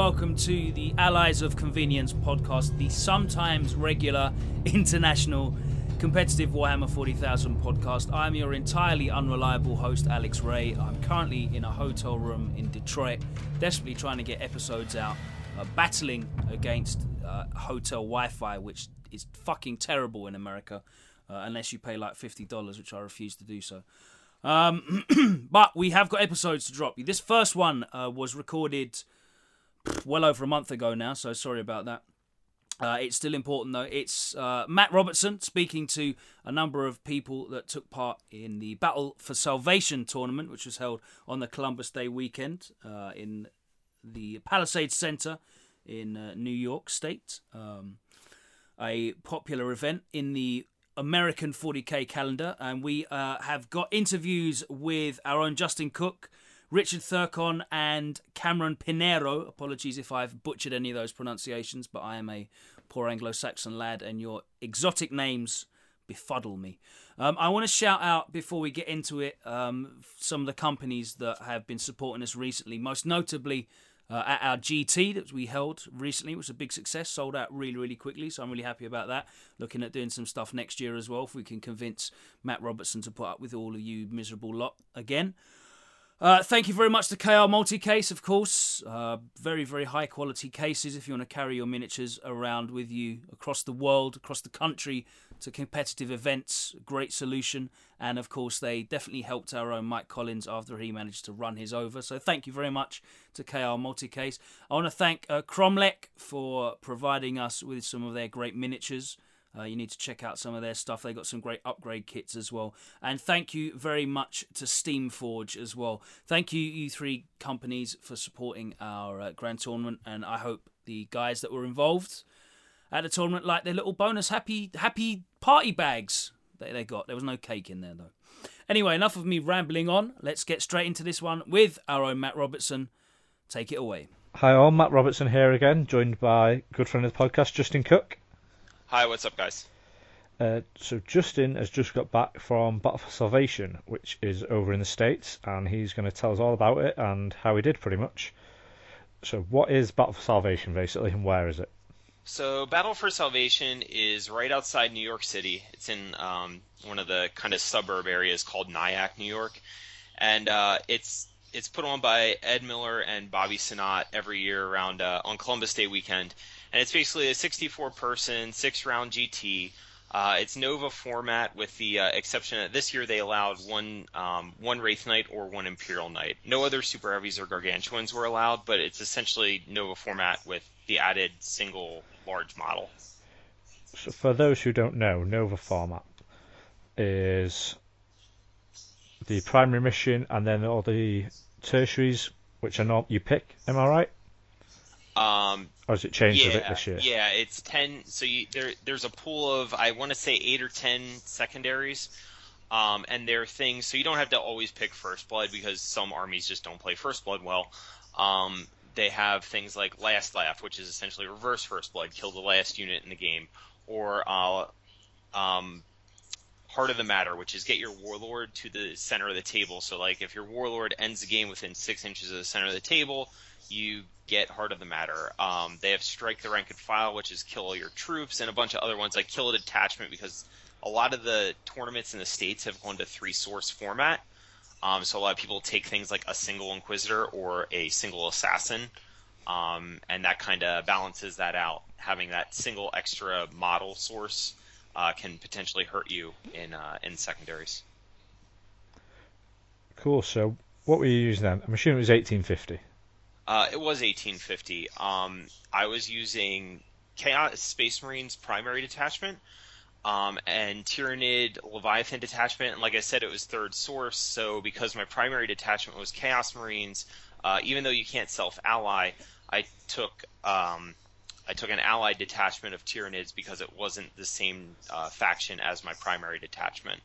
welcome to the Allies of Convenience podcast, the sometimes regular international competitive Warhammer 40,000 podcast. I'm your entirely unreliable host, Alex Ray. I'm currently in a hotel room in Detroit, desperately trying to get episodes out, uh, battling against uh, hotel Wi Fi, which is fucking terrible in America, uh, unless you pay like $50, which I refuse to do so. Um, but we have got episodes to drop. This first one uh, was recorded well over a month ago now, so sorry about that. Uh, it's still important though. It's uh, Matt Robertson speaking to a number of people that took part in the Battle for Salvation tournament, which was held on the Columbus Day weekend uh, in the Palisades Center in uh, New York State. Um, a popular event in the American 40k calendar, and we uh, have got interviews with our own Justin Cook, Richard Thurcon, and Cameron Pinero. Apologies if I've butchered any of those pronunciations, but I am a poor Anglo Saxon lad, and your exotic names befuddle me. Um, I want to shout out before we get into it um, some of the companies that have been supporting us recently, most notably uh, at our GT that we held recently, which was a big success, sold out really, really quickly. So I'm really happy about that. Looking at doing some stuff next year as well, if we can convince Matt Robertson to put up with all of you miserable lot again. Uh, thank you very much to KR Multicase, of course. Uh, very, very high quality cases if you want to carry your miniatures around with you across the world, across the country to competitive events. Great solution. And of course, they definitely helped our own Mike Collins after he managed to run his over. So thank you very much to KR Multicase. I want to thank uh, Kromlech for providing us with some of their great miniatures. Uh, you need to check out some of their stuff. They got some great upgrade kits as well. And thank you very much to Steamforge as well. Thank you, you three companies, for supporting our uh, grand tournament. And I hope the guys that were involved at the tournament like their little bonus happy happy party bags that they got. There was no cake in there though. Anyway, enough of me rambling on. Let's get straight into this one with our own Matt Robertson. Take it away. Hi all, Matt Robertson here again, joined by good friend of the podcast, Justin Cook. Hi, what's up, guys? Uh, so Justin has just got back from Battle for Salvation, which is over in the States, and he's going to tell us all about it and how he did, pretty much. So, what is Battle for Salvation, basically, and where is it? So, Battle for Salvation is right outside New York City. It's in um, one of the kind of suburb areas called Nyack, New York, and uh, it's it's put on by Ed Miller and Bobby Sinat every year around uh, on Columbus Day weekend and it's basically a 64 person, six round GT. Uh, it's Nova format with the uh, exception that this year they allowed one um, one Wraith Knight or one Imperial Knight. No other Super Heavies or Gargantuans were allowed, but it's essentially Nova format with the added single large model. So for those who don't know, Nova format is the primary mission and then all the tertiaries, which are not you pick. Am I right? Um, or has it changed yeah, a bit this year? Yeah, it's ten. So you, there, there's a pool of I want to say eight or ten secondaries, um, and there are things. So you don't have to always pick first blood because some armies just don't play first blood well. Um, they have things like last laugh, which is essentially reverse first blood, kill the last unit in the game, or uh, um, heart of the matter, which is get your warlord to the center of the table. So like if your warlord ends the game within six inches of the center of the table, you get Heart of the Matter. Um, they have Strike the Rank and File, which is kill all your troops, and a bunch of other ones like Kill a Detachment, because a lot of the tournaments in the States have gone to three source format. Um, so a lot of people take things like a single Inquisitor or a single Assassin, um, and that kind of balances that out. Having that single extra model source uh, can potentially hurt you in uh, in secondaries. Cool. So what were you using then? I'm assuming it was 1850. Uh, it was 1850. Um, I was using Chaos Space Marines primary detachment um, and Tyranid Leviathan detachment. And like I said, it was third source. So because my primary detachment was Chaos Marines, uh, even though you can't self-ally, I took um, I took an allied detachment of Tyranids because it wasn't the same uh, faction as my primary detachment.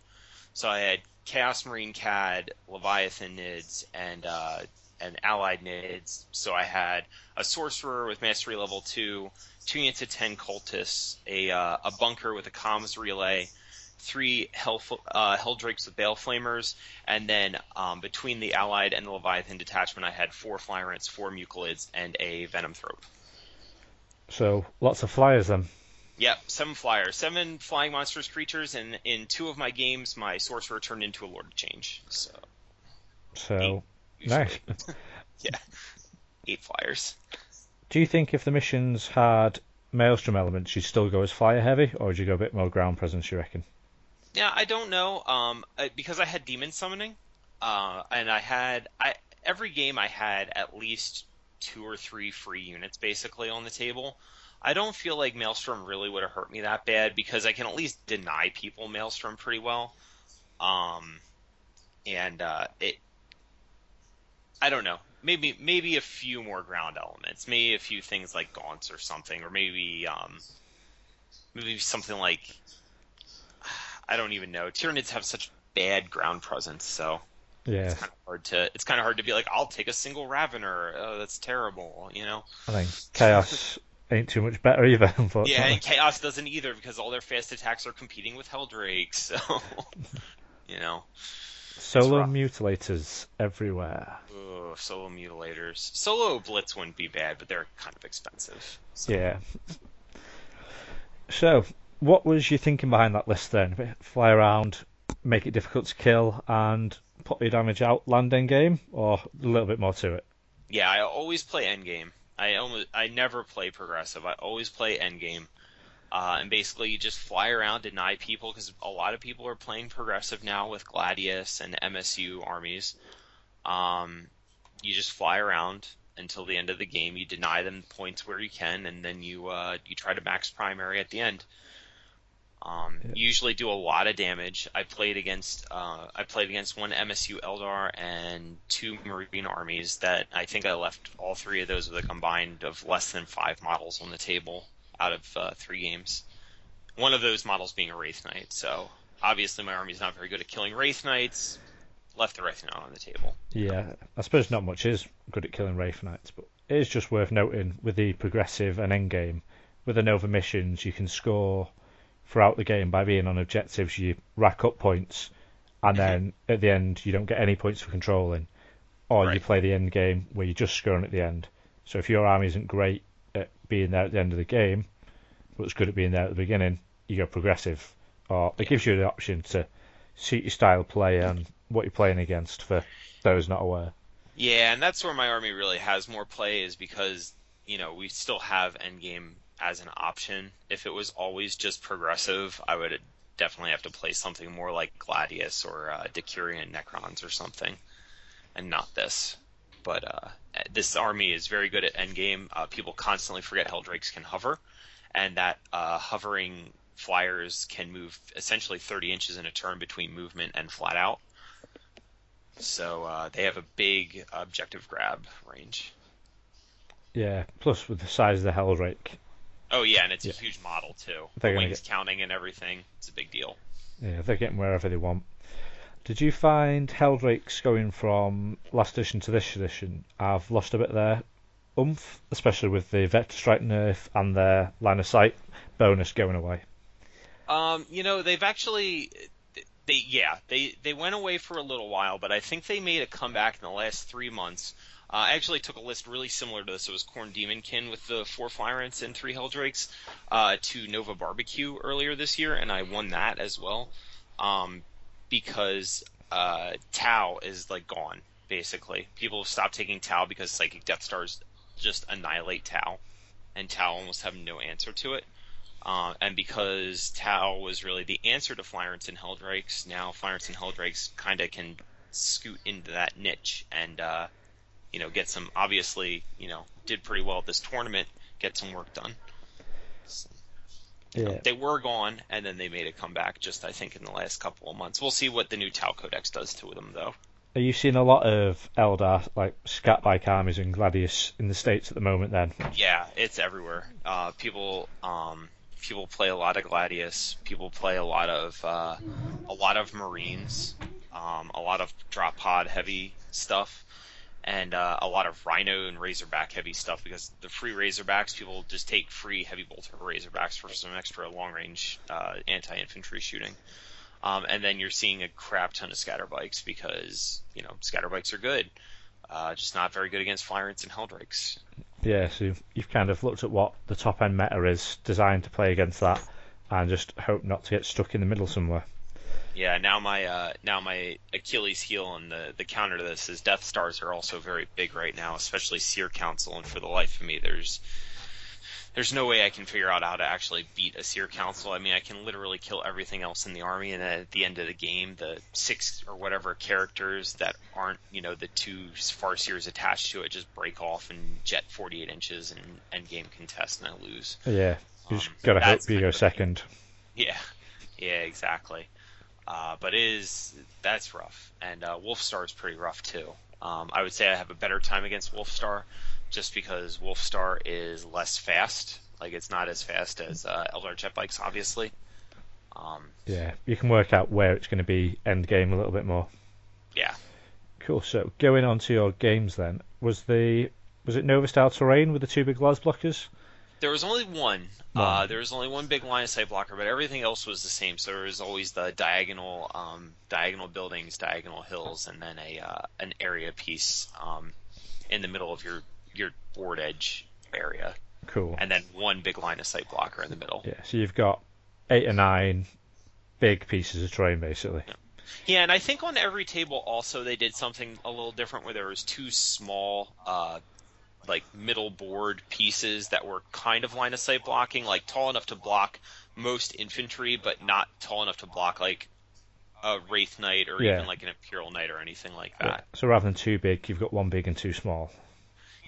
So I had Chaos Marine CAD, Leviathan Nids, and uh, and allied nids. So I had a sorcerer with mastery level two, two units of ten cultists, a uh, a bunker with a comms relay, three Hell, uh, Heldrakes with Bale Flamers, and then um, between the Allied and the Leviathan detachment, I had four Flyrants, four Mucolids, and a Venom Thrope. So lots of flyers then. Yep, seven flyers, seven flying monstrous creatures, and in two of my games, my sorcerer turned into a Lord of Change. So. So eight, nice. yeah, eight flyers. Do you think if the missions had Maelstrom elements, you'd still go as fire heavy, or would you go a bit more ground presence? You reckon? Yeah, I don't know. Um, because I had demon summoning, uh, and I had I every game I had at least two or three free units basically on the table. I don't feel like Maelstrom really would have hurt me that bad because I can at least deny people Maelstrom pretty well. Um, and uh, it, I don't know. Maybe maybe a few more ground elements, maybe a few things like gaunts or something, or maybe um, maybe something like I don't even know. Tyranids have such bad ground presence, so yeah, it's kind of hard to it's kind of hard to be like I'll take a single Ravener. Oh, that's terrible, you know. I think chaos ain't too much better either. Yeah, and Chaos doesn't either because all their fast attacks are competing with Heldrakes. So, you know. Solo mutilators everywhere. Ugh, solo mutilators. Solo blitz wouldn't be bad, but they're kind of expensive. So. Yeah. So, what was you thinking behind that list then? Fly around, make it difficult to kill, and put your damage out, land end game, or a little bit more to it? Yeah, I always play end game. I almost I never play progressive. I always play endgame. Uh, and basically, you just fly around, deny people because a lot of people are playing progressive now with Gladius and MSU armies. Um, you just fly around until the end of the game. You deny them points where you can, and then you uh, you try to max primary at the end. Um, yeah. Usually do a lot of damage. I played against uh, I played against one MSU Eldar and two Marine armies that I think I left all three of those with a combined of less than five models on the table out of uh, three games. One of those models being a Wraith Knight. So obviously my army is not very good at killing Wraith Knights. Left the Wraith Knight on the table. Yeah, I suppose not much is good at killing Wraith Knights, but it is just worth noting with the progressive and end game, with the Nova missions, you can score throughout the game by being on objectives. You rack up points, and mm-hmm. then at the end you don't get any points for controlling, or right. you play the end game where you're just scoring at the end. So if your army isn't great at being there at the end of the game, but it's good at being there at the beginning, you go progressive, or it gives you the option to suit your style of play and what you're playing against for those not aware. Yeah, and that's where my army really has more play is because you know we still have endgame as an option. If it was always just progressive, I would definitely have to play something more like Gladius or uh, Decurion Necrons or something, and not this. But uh, this army is very good at endgame. Uh, people constantly forget Heldrakes can hover, and that uh, hovering flyers can move essentially 30 inches in a turn between movement and flat out. So uh, they have a big objective grab range. Yeah, plus with the size of the Heldrake, Oh yeah, and it's yeah. a huge model too. The wings get... counting and everything. It's a big deal. Yeah, they're getting wherever they want. Did you find Heldrakes going from last edition to this edition? I've lost a bit there oomph, especially with the Vector Strike nerf and their line of sight bonus going away. Um, you know, they've actually they yeah, they they went away for a little while, but I think they made a comeback in the last 3 months uh, I actually took a list really similar to this. It was Khorne Daemonkin with the four Flyrants and three Heldrakes uh, to Nova Barbecue earlier this year, and I won that as well um, because uh, Tau is like gone basically. People have stopped taking Tau because Psychic Death Stars just annihilate Tau, and Tau almost have no answer to it. Uh, and because Tau was really the answer to Flyrants and Heldrakes, now Flyrants and Heldrakes kind of can scoot into that niche and uh, you know, get some obviously, you know, did pretty well at this tournament, get some work done. Yeah. Know, they were gone, and then they made a comeback. Just I think in the last couple of months. We'll see what the new Tau Codex does to them, though. Are you seeing a lot of Eldar, like Scat Bike armies and Gladius in the states at the moment? Then. Yeah, it's everywhere. Uh, people, um, people play a lot of Gladius. People play a lot of uh, a lot of Marines. Um, a lot of drop pod heavy stuff and uh, a lot of Rhino and Razorback heavy stuff because the free Razorbacks people just take free heavy bolter Razorbacks for some extra long range uh, anti infantry shooting. Um, and then you're seeing a crap ton of scatter bikes because you know scatter bikes are good, uh, just not very good against Flyrants and Heldrakes. Yeah, so you've, you've kind of looked at what the top end meta is designed to play against that, and just hope not to get stuck in the middle somewhere. Yeah, now my uh, now my Achilles heel and the the counter to this is Death Stars are also very big right now, especially Seer Council, and for the life of me, there's there's no way I can figure out how to actually beat a Seer Council. I mean, I can literally kill everything else in the army, and at the end of the game, the six or whatever characters that aren't, you know, the two Farseers attached to it just break off and jet 48 inches and end game contest, and I lose. Yeah, you just Um, gotta hope you go second. Yeah, yeah, exactly. Uh, but is that's rough, and uh, Wolfstar is pretty rough too. Um, I would say I have a better time against Wolfstar, just because Wolfstar is less fast. Like it's not as fast as uh, Eldar jet bikes, obviously. Um, Yeah, you can work out where it's going to be end game a little bit more. yeah, Cool. So going on to your games then, was the was it Nova style terrain with the two big las blockers? There was only one. One. Uh, there was only one big line of sight blocker, but everything else was the same. So there was always the diagonal, um, diagonal buildings, diagonal hills, and then a uh, an area piece um, in the middle of your your board edge area. Cool. and then one big line of sight blocker in the middle. Yeah, so you've got eight or nine big pieces of terrain basically. Yeah, Yeah, and I think on every table also they did something a little different where there was two small uh like middle board pieces that were kind of line of sight blocking, like tall enough to block most infantry, but not tall enough to block like a Wraith Knight or Yeah. even like an Imperial Knight or anything like Yeah. that. So rather than two big, you've got one big and two small.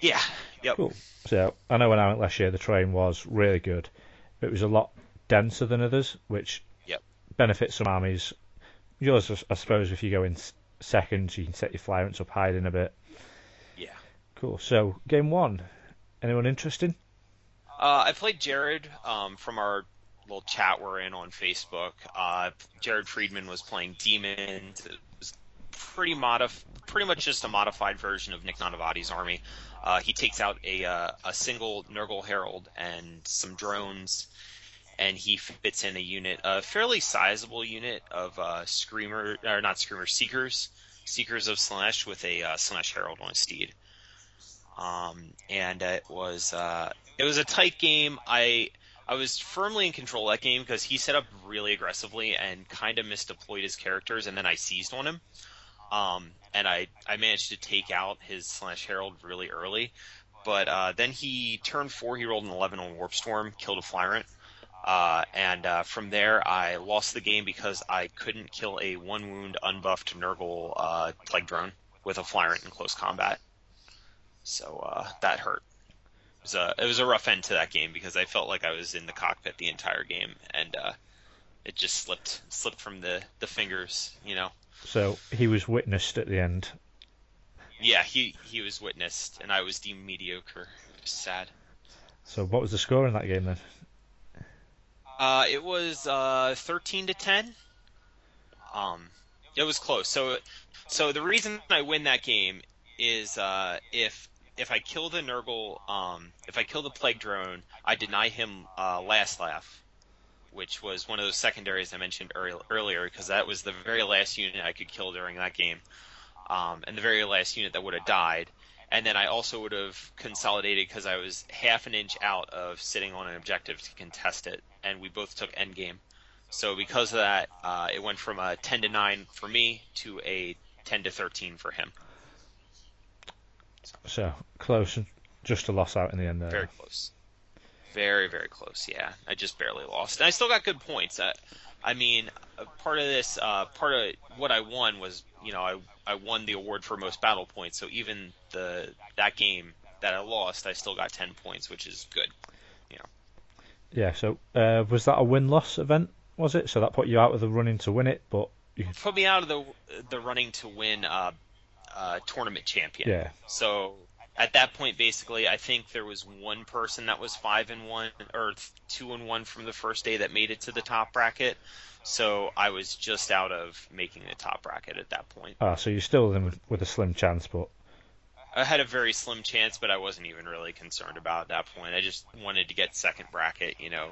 Yeah. Yep. Cool. So I know when I went last year, the train was really good. It was a lot denser than others, which Yep. benefits some armies. Yours, I suppose, if you go in s- second, you can set your flyrants up hiding a bit. Cool. So game one, anyone interesting? Uh, I played Jared um, from our little chat we're in on Facebook. Uh, Jared Friedman was playing Demons. It was pretty modif- pretty much just a modified version of Nick Nanavati's army. Uh, he takes out a uh, a single Nurgle Herald and some drones, and he fits in a unit, a fairly sizable unit of uh, Screamer or not Screamer Seekers, Seekers of Slaanesh with a uh, Slaanesh Herald on a steed. Um, and it was uh, it was a tight game. I I was firmly in control of that game because he set up really aggressively and kind of misdeployed his characters, and then I seized on him. Um, and I I managed to take out his Slaanesh herald really early, but uh, then he turned four. He rolled an eleven on warp storm, killed a flyrant. Uh, and uh, from there, I lost the game because I couldn't kill a one wound unbuffed Nurgle uh, plague drone with a flyrant in close combat. So uh, that hurt. It was, a, it was a rough end to that game because I felt like I was in the cockpit the entire game, and uh, it just slipped slipped from the, the fingers, you know. So he was witnessed at the end. Yeah, he he was witnessed, and I was deemed mediocre. It was sad. So what was the score in that game then? Uh, it was uh, 13 to 10. Um, it was close. So, so the reason I win that game is uh, if if I kill the Nurgle, um, if I kill the Plague Drone, I deny him uh, Last Laugh, which was one of those secondaries I mentioned earl- earlier, because that was the very last unit I could kill during that game, um, and the very last unit that would have died. And then I also would have consolidated because I was half an inch out of sitting on an objective to contest it, and we both took endgame. So because of that, uh, it went from a 10 to 9 for me to a 10 to 13 for him. So close, just a loss out in the end there. Very close. Very, very close. Yeah, I just barely lost, and I still got good points. I, I mean, part of this, uh, part of what I won was, you know, I I won the award for most battle points. So even the that game that I lost, I still got 10 points, which is good. Yeah. So uh, was that a win loss event? Was it? So that put you out of the running to win it, but you, Put me out of the the running to win uh, uh, tournament champion. yeah, So at that point, basically, I think there was one person that was five and one or two and one from the first day that made it to the top bracket. So I was just out of making the top bracket at that point. ah, so you're still in with, with a slim chance, but I had a very slim chance, but I wasn't even really concerned about that point. I just wanted to get second bracket, you know,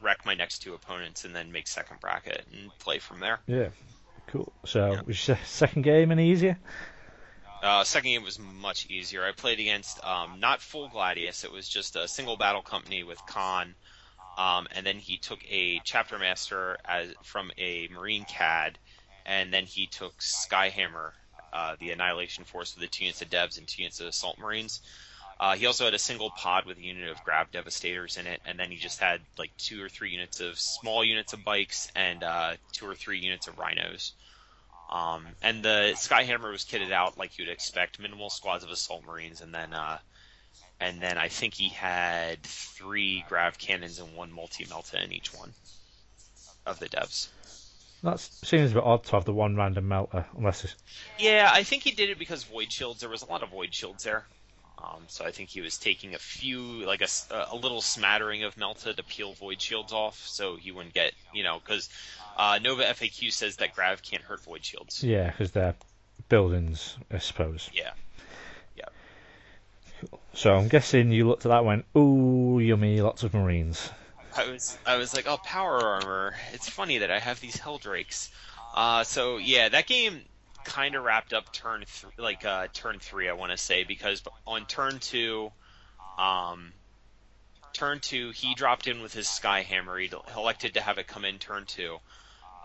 wreck my next two opponents, and then make second bracket and play from there. Yeah, cool. So, Yeah. was your second game any easier? Uh, second game was much easier. I played against um, not full Gladius. It was just a single battle company with Khan, um, and then he took a chapter master as from a Marine CAD, and then he took Skyhammer, uh, the Annihilation Force with the two units of Devs and two units of Assault Marines. Uh, he also had a single pod with a unit of Grav Devastators in it, and then he just had like two or three units of small units of bikes and uh, two or three units of Rhinos. Um, and the Skyhammer was kitted out like you'd expect, minimal squads of assault marines, and then uh, and then I think he had three grav cannons and one multi melta in each one of the devs. That seems a bit odd to have the one random melter, unless it's Yeah, I think he did it because void shields. There was a lot of void shields there. Um, so I think he was taking a few, like a, a little smattering of Melta to peel void shields off, so he wouldn't get, you know, because uh, Nova FAQ says that Grav can't hurt void shields. yeah, because they're buildings, I suppose. Yeah. So I'm guessing you looked at that and went, ooh, yummy, lots of marines. I was I was like, oh, power armor. It's funny that I have these Heldrakes. Uh, so yeah, that game kind of wrapped up turn th- like uh, turn three, I want to say, because on turn two, um, turn two, he dropped in with his Skyhammer. He elected to have it come in turn two.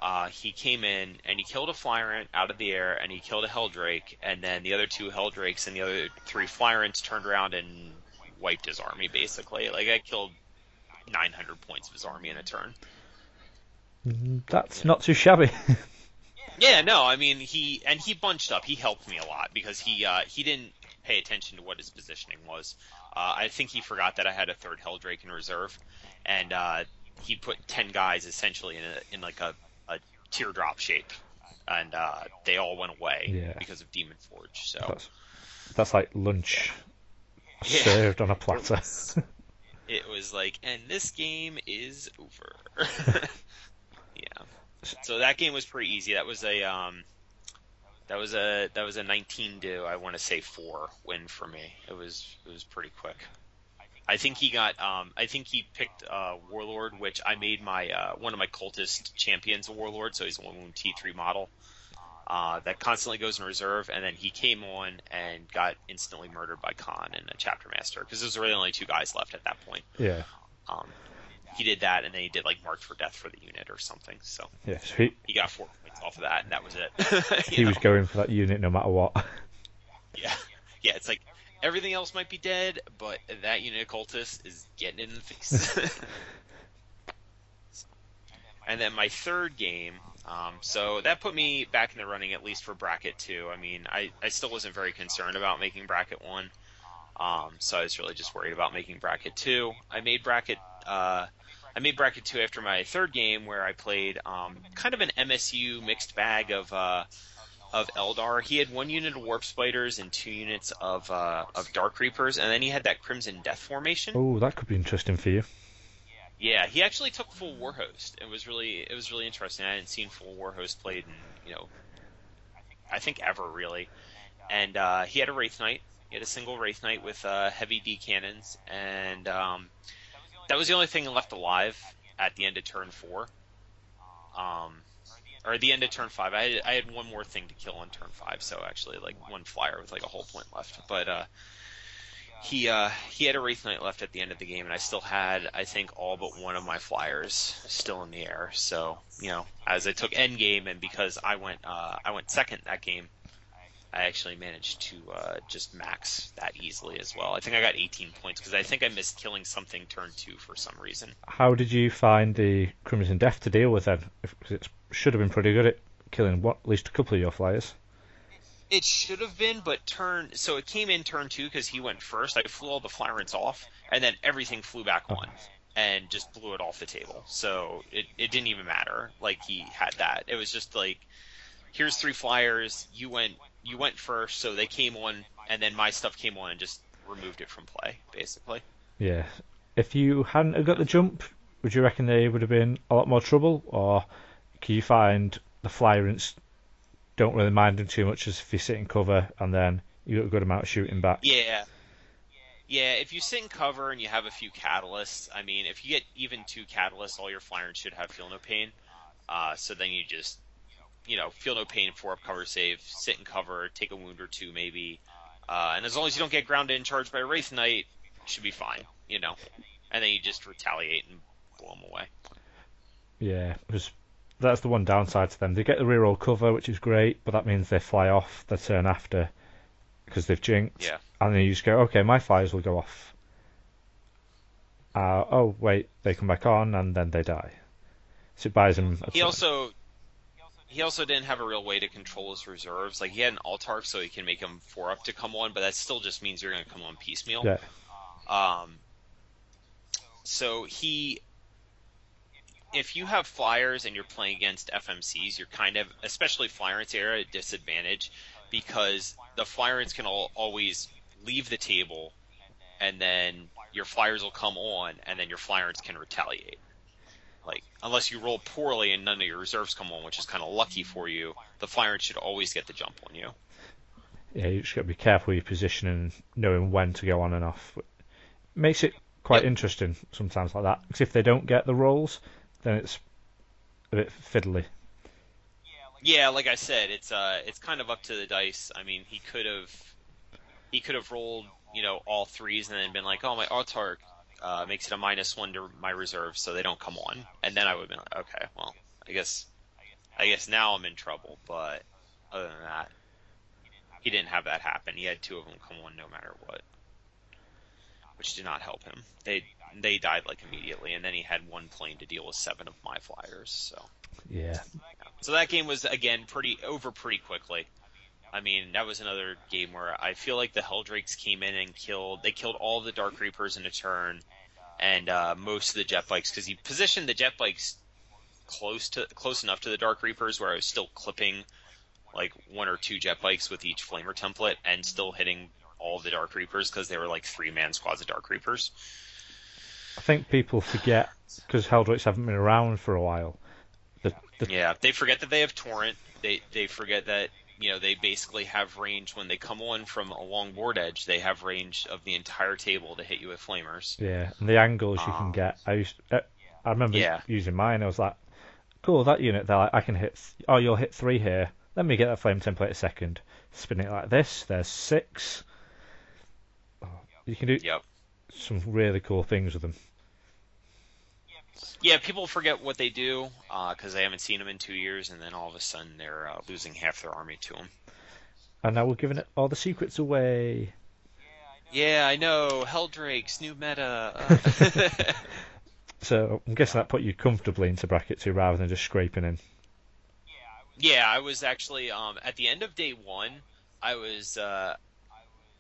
Uh, he came in and he killed a Flyrant out of the air, and he killed a Heldrake, and then the other two Heldrakes and the other three Flyrants turned around and wiped his army basically. Like I killed 900 points of his army in a turn. Mm, That's not too shabby. Yeah, no, I mean he and he bunched up. He helped me a lot because he uh, he didn't pay attention to what his positioning was. Uh, I think he forgot that I had a third Heldrake in reserve, and uh, he put ten guys essentially in a in like a, a teardrop shape, and uh, they all went away Yeah. because of Demon Forge. So that's, that's like lunch Yeah. served on a platter. it was like, and this game is over. yeah. So that game was pretty easy. That was a um, that was a that was a 19 to I want to say four win for me. It was it was pretty quick. I think he got um, I think he picked uh, Warlord, which I made my uh, one of my cultist champions a Warlord, so he's a one wound T3 model. Uh, that constantly goes in reserve, and then he came on and got instantly murdered by Khan and a chapter master because there's really only two guys left at that point. yeah, Um, he did that, and then he did like mark for death for the unit or something. So yeah. So he, he got four points off of that, and that was it. You he was going for that unit no matter what. yeah, yeah. It's like everything else might be dead, but that unit of cultist is getting it in the face. and then my third game. Um, so that put me back in the running at least for bracket two. I mean, I, I still wasn't very concerned about making bracket one. Um, so I was really just worried about making bracket two. I made bracket uh, I made bracket two after my third game where I played um, kind of an MSU mixed bag of uh, of Eldar. He had one unit of Warp Spiders and two units of uh, of Dark Reapers, and then he had that Crimson Death formation. oh, that could be interesting for you. Yeah, he actually took full Warhost. It was really it was really interesting. I hadn't seen full Warhost played in you know I think ever really. And uh, he had a Wraith Knight. He had a single Wraith Knight with uh, heavy D cannons, and um, that was the only thing left alive at the end of turn four. Um, or at the end of turn five. I had, I had one more thing to kill on turn five, so actually like one flyer with like a whole point left. But uh, he uh, he had a Wraith Knight left at the end of the game, and I still had I think all but one of my flyers still in the air. So you know, as I took end game, and because I went uh, I went second that game, I actually managed to uh, just max that easily as well. I think I got 18 points because I think I missed killing something turn two for some reason. How did you find the Crimson Death to deal with then? Because it should have been pretty good at killing what at least a couple of your flyers. It should have been, but turn so it came in turn two because he went first. I flew all the flyrants off, and then everything flew back on, and just blew it off the table. So it it didn't even matter. Like he had that. It was just like, here's three flyers. You went you went first, so they came on, and then my stuff came on and just removed it from play, basically. Yeah. If you hadn't have got the jump, would you reckon they would have been a lot more trouble, or can you find the Flyrants don't really mind them too much as if you sit in cover and then You got a good amount of shooting back. Yeah. Yeah, if you sit in cover and you have a few catalysts, I mean, if you get even two catalysts, all your flyers should have feel no pain. Uh, so then you just, you know, feel no pain, four up cover save, sit in cover, take a wound or two maybe, uh, and as long as you don't get grounded and charged by Wraith Knight, should be fine, you know. And then you just retaliate and blow them away. Yeah, because that's the one downside to them. They get the rear reroll cover, which is great, but that means they fly off the turn after because they've jinked. Yeah. And then you just go, okay, my fires will go off. Uh, oh wait, they come back on and then they die. So it buys them. a He also he also didn't have a real way to control his reserves. Like he had an Autarch, so he can make him four up to come on, but that still just means you're going to come on piecemeal. Yeah. Um, so he, if you have flyers and you're playing against FMCs, you're kind of, especially Flyrants era, at disadvantage because the Flyrants can all, always leave the table, and then your flyers will come on, and then your Flyrants can retaliate. Like unless you roll poorly and none of your reserves come on, which is kind of lucky for you, the Flyrants should always get the jump on you. Yeah, you just got to be careful with your position and knowing when to go on and off. Makes it quite Yep. interesting sometimes like that. Because if they don't get the rolls, then it's a bit fiddly. Yeah, like I said, it's uh, it's kind of up to the dice. I mean, he could have, he could have rolled, you know, all threes and then been like, oh, my Autarch uh, makes it a minus one to my reserves, so they don't come on, and then I would have been like, okay, well, I guess, I guess now I'm in trouble. But other than that, he didn't have that happen. He had two of them come on no matter what, which did not help him. They they died like immediately, and then he had one plane to deal with seven of my flyers. So. Yeah. So that game was again pretty over pretty quickly. I mean, that was another game where I feel like the Heldrakes came in and killed. They killed all the Dark Reapers in a turn, and uh, most of the jet bikes because he positioned the jet bikes close to close enough to the Dark Reapers where I was still clipping like one or two jet bikes with each flamer template and still hitting all the Dark Reapers because they were like three man squads of Dark Reapers. I think people forget because Heldrakes haven't been around for a while. The, the, Yeah, they forget that they have torrent. They they forget that you know they basically have range when they come on from a long board edge. They have range of the entire table to hit you with flamers. yeah, and the angles you Ah. can get. I used, uh, I remember Yeah. using mine. I was like, cool, that unit. There, I can hit. th- Oh, you'll hit three here. Let me get that flame template a second. Spin it like this. There's six. Oh, You can do Yep. some really cool things with them. Yeah, people forget what they do because they haven't seen them in two years, and then all of a sudden they're uh, losing half their army to them. And now we're giving it all the secrets away. Yeah, I know. Heldrakes, new meta. Uh, So I'm guessing that put you comfortably into bracket two rather than just scraping in. Yeah, I was actually um, at the end of day one. I was, uh,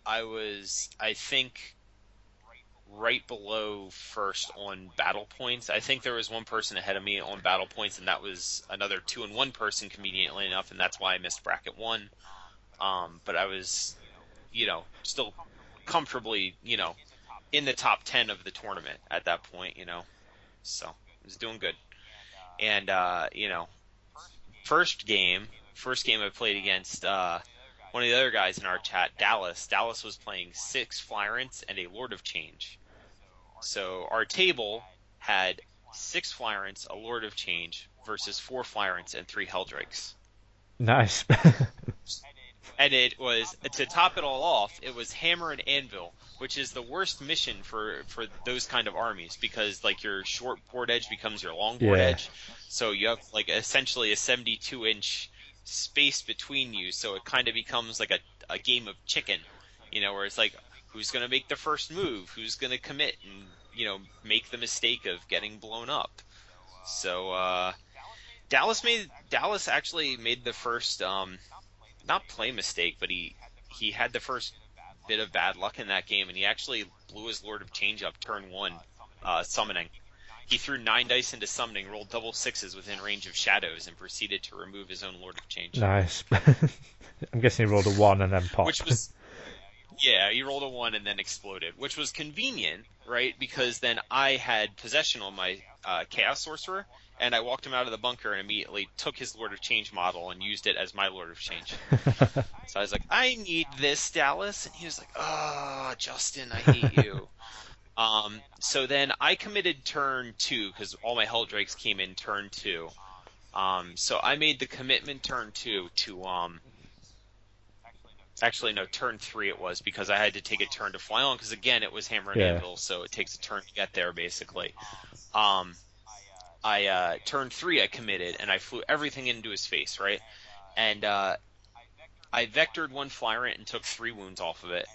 I was, I think, right below first on battle points. I think there was one person ahead of me on battle points, and that was another two and one person, conveniently enough, and that's why I missed bracket one. Um, but I was, you know, still comfortably, you know, in the top ten of the tournament at that point, you know. So I was doing good, and uh, you know, first game, first game I played against uh, one of the other guys in our chat, Dallas. Dallas was playing six Flyrants and a Lord of Change. So our table had six Flyrants, a Lord of Change, versus four Flyrants and three Heldrakes. Nice. And it was to top it all off, it was Hammer and Anvil, which is the worst mission for for those kind of armies because like your short board edge becomes your long board Yeah. edge, so you have like essentially a 72 inch space between you, so it kind of becomes like a a game of chicken, you know, where it's like who's going to make the first move, who's going to commit and you know make the mistake of getting blown up. So uh, Dallas made Dallas actually made the first um, not play mistake, but he he had the first bit of bad luck in that game, and he actually blew his Lord of Change up turn one, uh, summoning. He threw nine dice into summoning, rolled double sixes within range of shadows, and proceeded to remove his own Lord of Change. nice. I'm guessing he rolled a one and then popped. Which was, Yeah, he rolled a one and then exploded, which was convenient, right? Because then I had possession on my uh, Chaos Sorcerer, and I walked him out of the bunker and immediately took his Lord of Change model and used it as my Lord of Change. so I was like, I need this, Dallas, and he was like, Oh, Justin, I hate you. um, so then I committed turn two because all my Heldrakes came in turn two. Um, so I made the commitment turn two to um, Actually, no, turn three it was because I had to take a turn to fly on because again it was hammer and Yeah. anvil, so it takes a turn to get there basically. Um, I uh, turn three I committed and I flew everything into his face, right? And uh, I vectored one Flyrant and took three wounds off of it,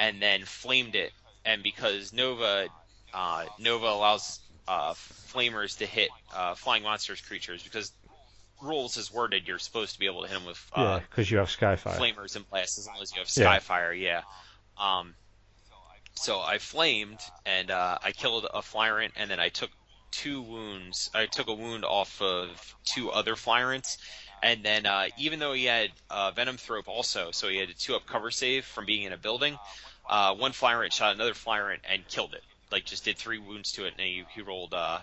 and then flamed it. And because Nova uh, Nova allows uh, flamers to hit uh, flying monsters creatures because rules is worded, you're supposed to be able to hit them with uh, yeah, because you have Skyfire. flamers and blasts as long as you have Yeah. Skyfire, yeah. Um, so I flamed and uh, I killed a Flyrant, and then I took two wounds. I took a wound off of two other Flyrants, and then uh, even though he had uh, Venom Thrope also, so he had a two up cover save from being in a building. Uh, one Flyrant shot another Flyrant and killed it. Like just did three wounds to it, and he, he rolled uh,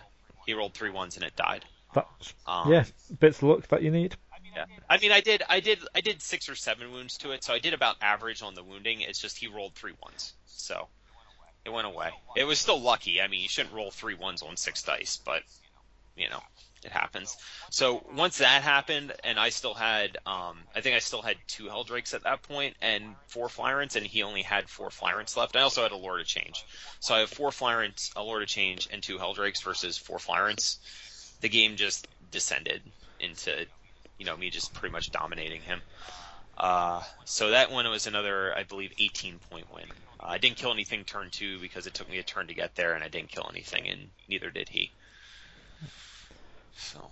he rolled three ones and it died. That's Um, yeah, bits of luck that you need. yeah. I mean, I did, I did, I did six or seven wounds to it, so I did about average on the wounding. It's just he rolled three ones, so it went away. It was still lucky. I mean, you shouldn't roll three ones on six dice, but you know, it happens. So once that happened, and I still had, um, I think I still had two Heldrakes at that point and four Flyrants, and he only had four Flyrants left. I also had a Lord of Change, so I have four Flyrants, a Lord of Change, and two Heldrakes versus four Flyrants. The game just descended into, you know, me just pretty much dominating him. Uh, so that one was another, I believe, 18 point win. Uh, I didn't kill anything turn two because it took me a turn to get there, and I didn't kill anything, and neither did he. So,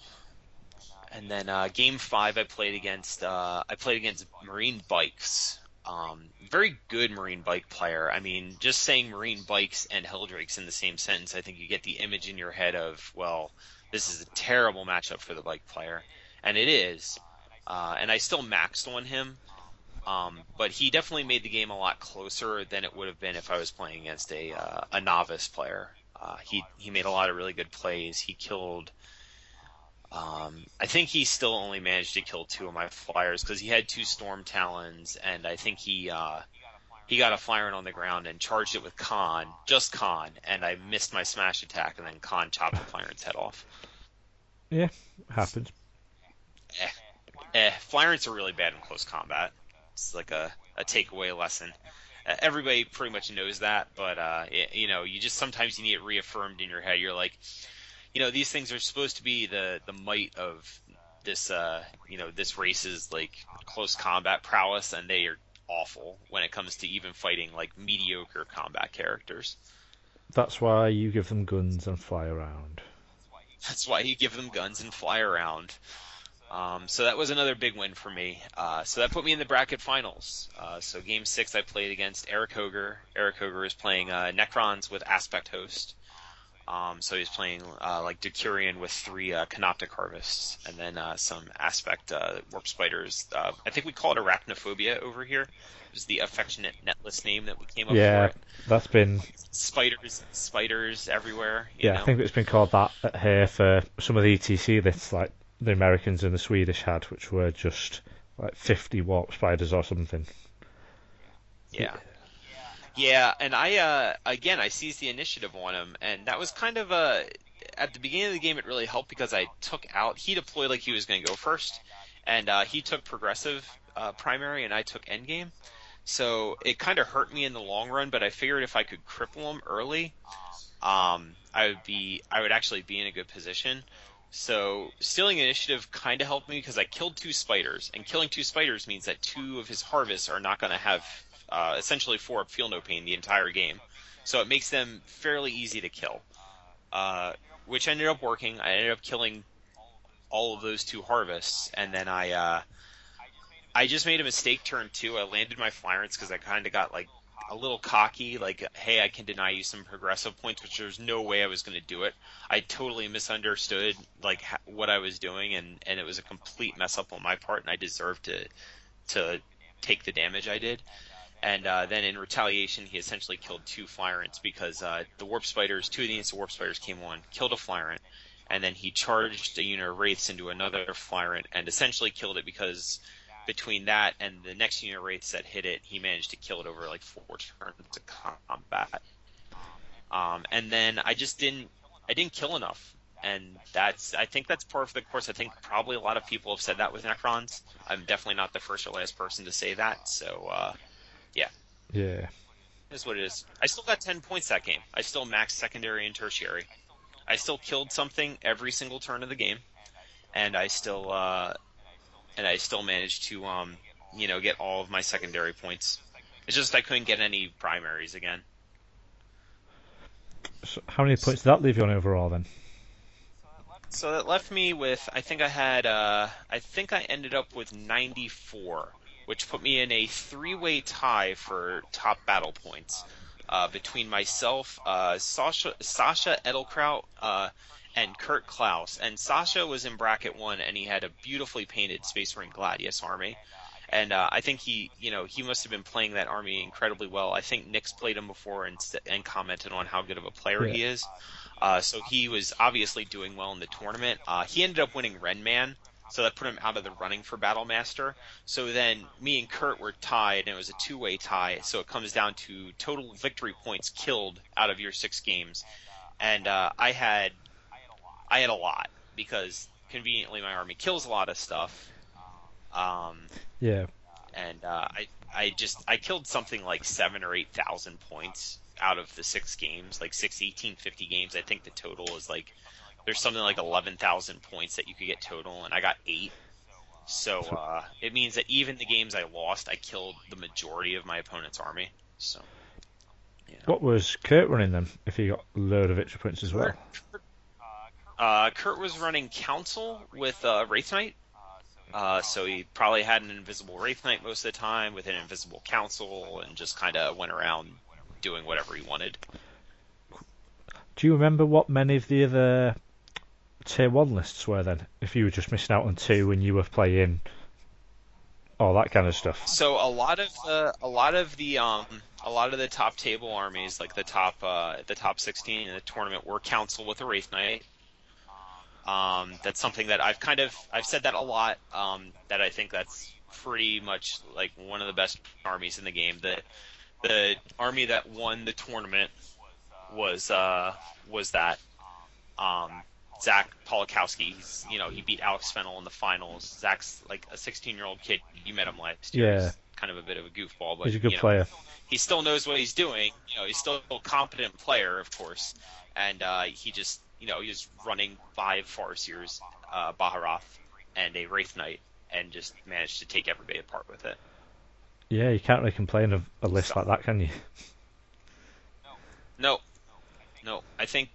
and then uh, game five, I played against uh, I played against Marine Bikes. Um, very good Marine Bike player. I mean, just saying Marine Bikes and Heldrakes in the same sentence, I think you get the image in your head of, well, this is a terrible matchup for the bike player, and it is. Uh, and I still maxed on him, um, but he definitely made the game a lot closer than it would have been if I was playing against a uh, a novice player. Uh, he he made a lot of really good plays. He killed. Um, I think he still only managed to kill two of my flyers because he had two storm talons, and I think he uh, he got a flying on the ground and charged it with Khan, just Khan, and I missed my smash attack, and then Khan chopped the flyer's head off. Yeah, happens. Eh, Flyrants are really bad in close combat. It's like a, a takeaway lesson. Uh, everybody pretty much knows that, but uh, y you know, you just sometimes you need it reaffirmed in your head. You're like, you know, these things are supposed to be the the might of this, uh, you know, this race's like close combat prowess, and they are awful when it comes to even fighting like mediocre combat characters. That's why you give them guns and fly around. That's why you give them guns and fly around. Um, so that was another big win for me. Uh, so that put me in the bracket finals. Uh, so game six, I played against Eric Hoger. Eric Hoger is playing uh, Necrons with Aspect Host. Um, so he's playing uh, like Decurion with three uh, Canoptek Harvests, and then uh, some Aspect uh, Warp Spiders. Uh, I think we call it Arachnophobia over here. It was the affectionate netless name that we came up Yeah, for it. that's been. Spiders, spiders everywhere. You Yeah, know? I think it's been called that here for some of the ETC that's like the Americans and the Swedish had, which were just like 50 warp spiders or something. Yeah. Yeah, and I uh again I seized the initiative on him and that was kind of a at the beginning of the game it really helped because I took out he deployed like he was going to go first and uh he took progressive uh primary and I took endgame. So it kind of hurt me in the long run, but I figured if I could cripple him early, um I would be I would actually be in a good position. So stealing initiative kind of helped me because I killed two spiders, and killing two spiders means that two of his harvests are not going to have uh, essentially four up feel no pain the entire game. So it makes them fairly easy to kill, uh, which ended up working. I ended up killing all of those two harvests, and then I uh, I just made a mistake turn two. I landed my Flyrants because I kind of got like a little cocky, like, hey, I can deny you some progressive points, which there's no way I was going to do it. I totally misunderstood like ha- what I was doing, and and it was a complete mess up on my part, and I deserved to to take the damage I did. And uh, then in retaliation, he essentially killed two Flyrants because uh, the Warp Spiders, two of the Instant Warp Spiders came on, killed a Flyrant, and then he charged a unit of Wraiths into another Flyrant and essentially killed it because between that and the next unit of Wraiths that hit it, he managed to kill it over like four turns of combat. Um, and then I just didn't, I didn't kill enough and that's I think that's part of the course. I think probably a lot of people have said that with Necrons. I'm definitely not the first or last person to say that. So uh, yeah, yeah, is what it is. I still got ten points that game. I still maxed secondary and tertiary. I still killed something every single turn of the game, and I still uh, and I still managed to um, you know get all of my secondary points. It's just I couldn't get any primaries again. So how many points did that leave you on overall then? So that left me with I think I had uh, I think I ended up with 94, which put me in a three-way tie for top battle points uh, between myself, uh, Sasha, Sasha Edelkraut, uh, and Kurt Klaus. And Sasha was in bracket one, and he had a beautifully painted Space Marine Gladius army. And uh, I think he, you know, he must have been playing that army incredibly well. I think Nick's played him before and, and commented on how good of a player yeah. he is. Uh, so he was obviously doing well in the tournament. Uh, he ended up winning Renman, so that put him out of the running for Battle Master. So then me and Kurt were tied, and it was a two-way tie. So it comes down to total victory points killed out of your six games, and uh, I had I had a lot because conveniently my army kills a lot of stuff. Um, yeah. And uh, I I just I killed something like seven or eight thousand points out of the six games, like six 1850 games. I think the total is like there's something like 11,000 points that you could get total, and I got eight. So uh, it means that even the games I lost, I killed the majority of my opponent's army. So. Yeah. What was Kurt running them? If he got a load of extra points as well. Uh, Kurt was running Council with uh, Wraith Knight. Uh, so he probably had an invisible Wraith Knight most of the time with an invisible Council and just kind of went around doing whatever he wanted. Do you remember what many of the other tier one lists were then? If you were just missing out on two and you were playing all that kind of stuff. So a lot of the a lot of the um a lot of the top table armies, like the top uh, the top 16 in the tournament, were council with a wraith knight. Um, that's something that I've kind of I've said that a lot. Um, that I think that's pretty much like one of the best armies in the game. The the army that won the tournament was uh, was that um, Zach Polakowski. He's, you know, he beat Alex Fennell in the finals. Zach's like a 16 year old kid. You met him last year. Yeah. He's kind of a bit of a goofball, but he's a good you know, player. He still knows what he's doing. You know, he's still a competent player, of course, and uh, he just, you know, he's running five Farseers, uh, Baharroth, and a Wraith Knight, and just managed to take everybody apart with it. Yeah, you can't really complain of a list like that, can you? No. No, no. I think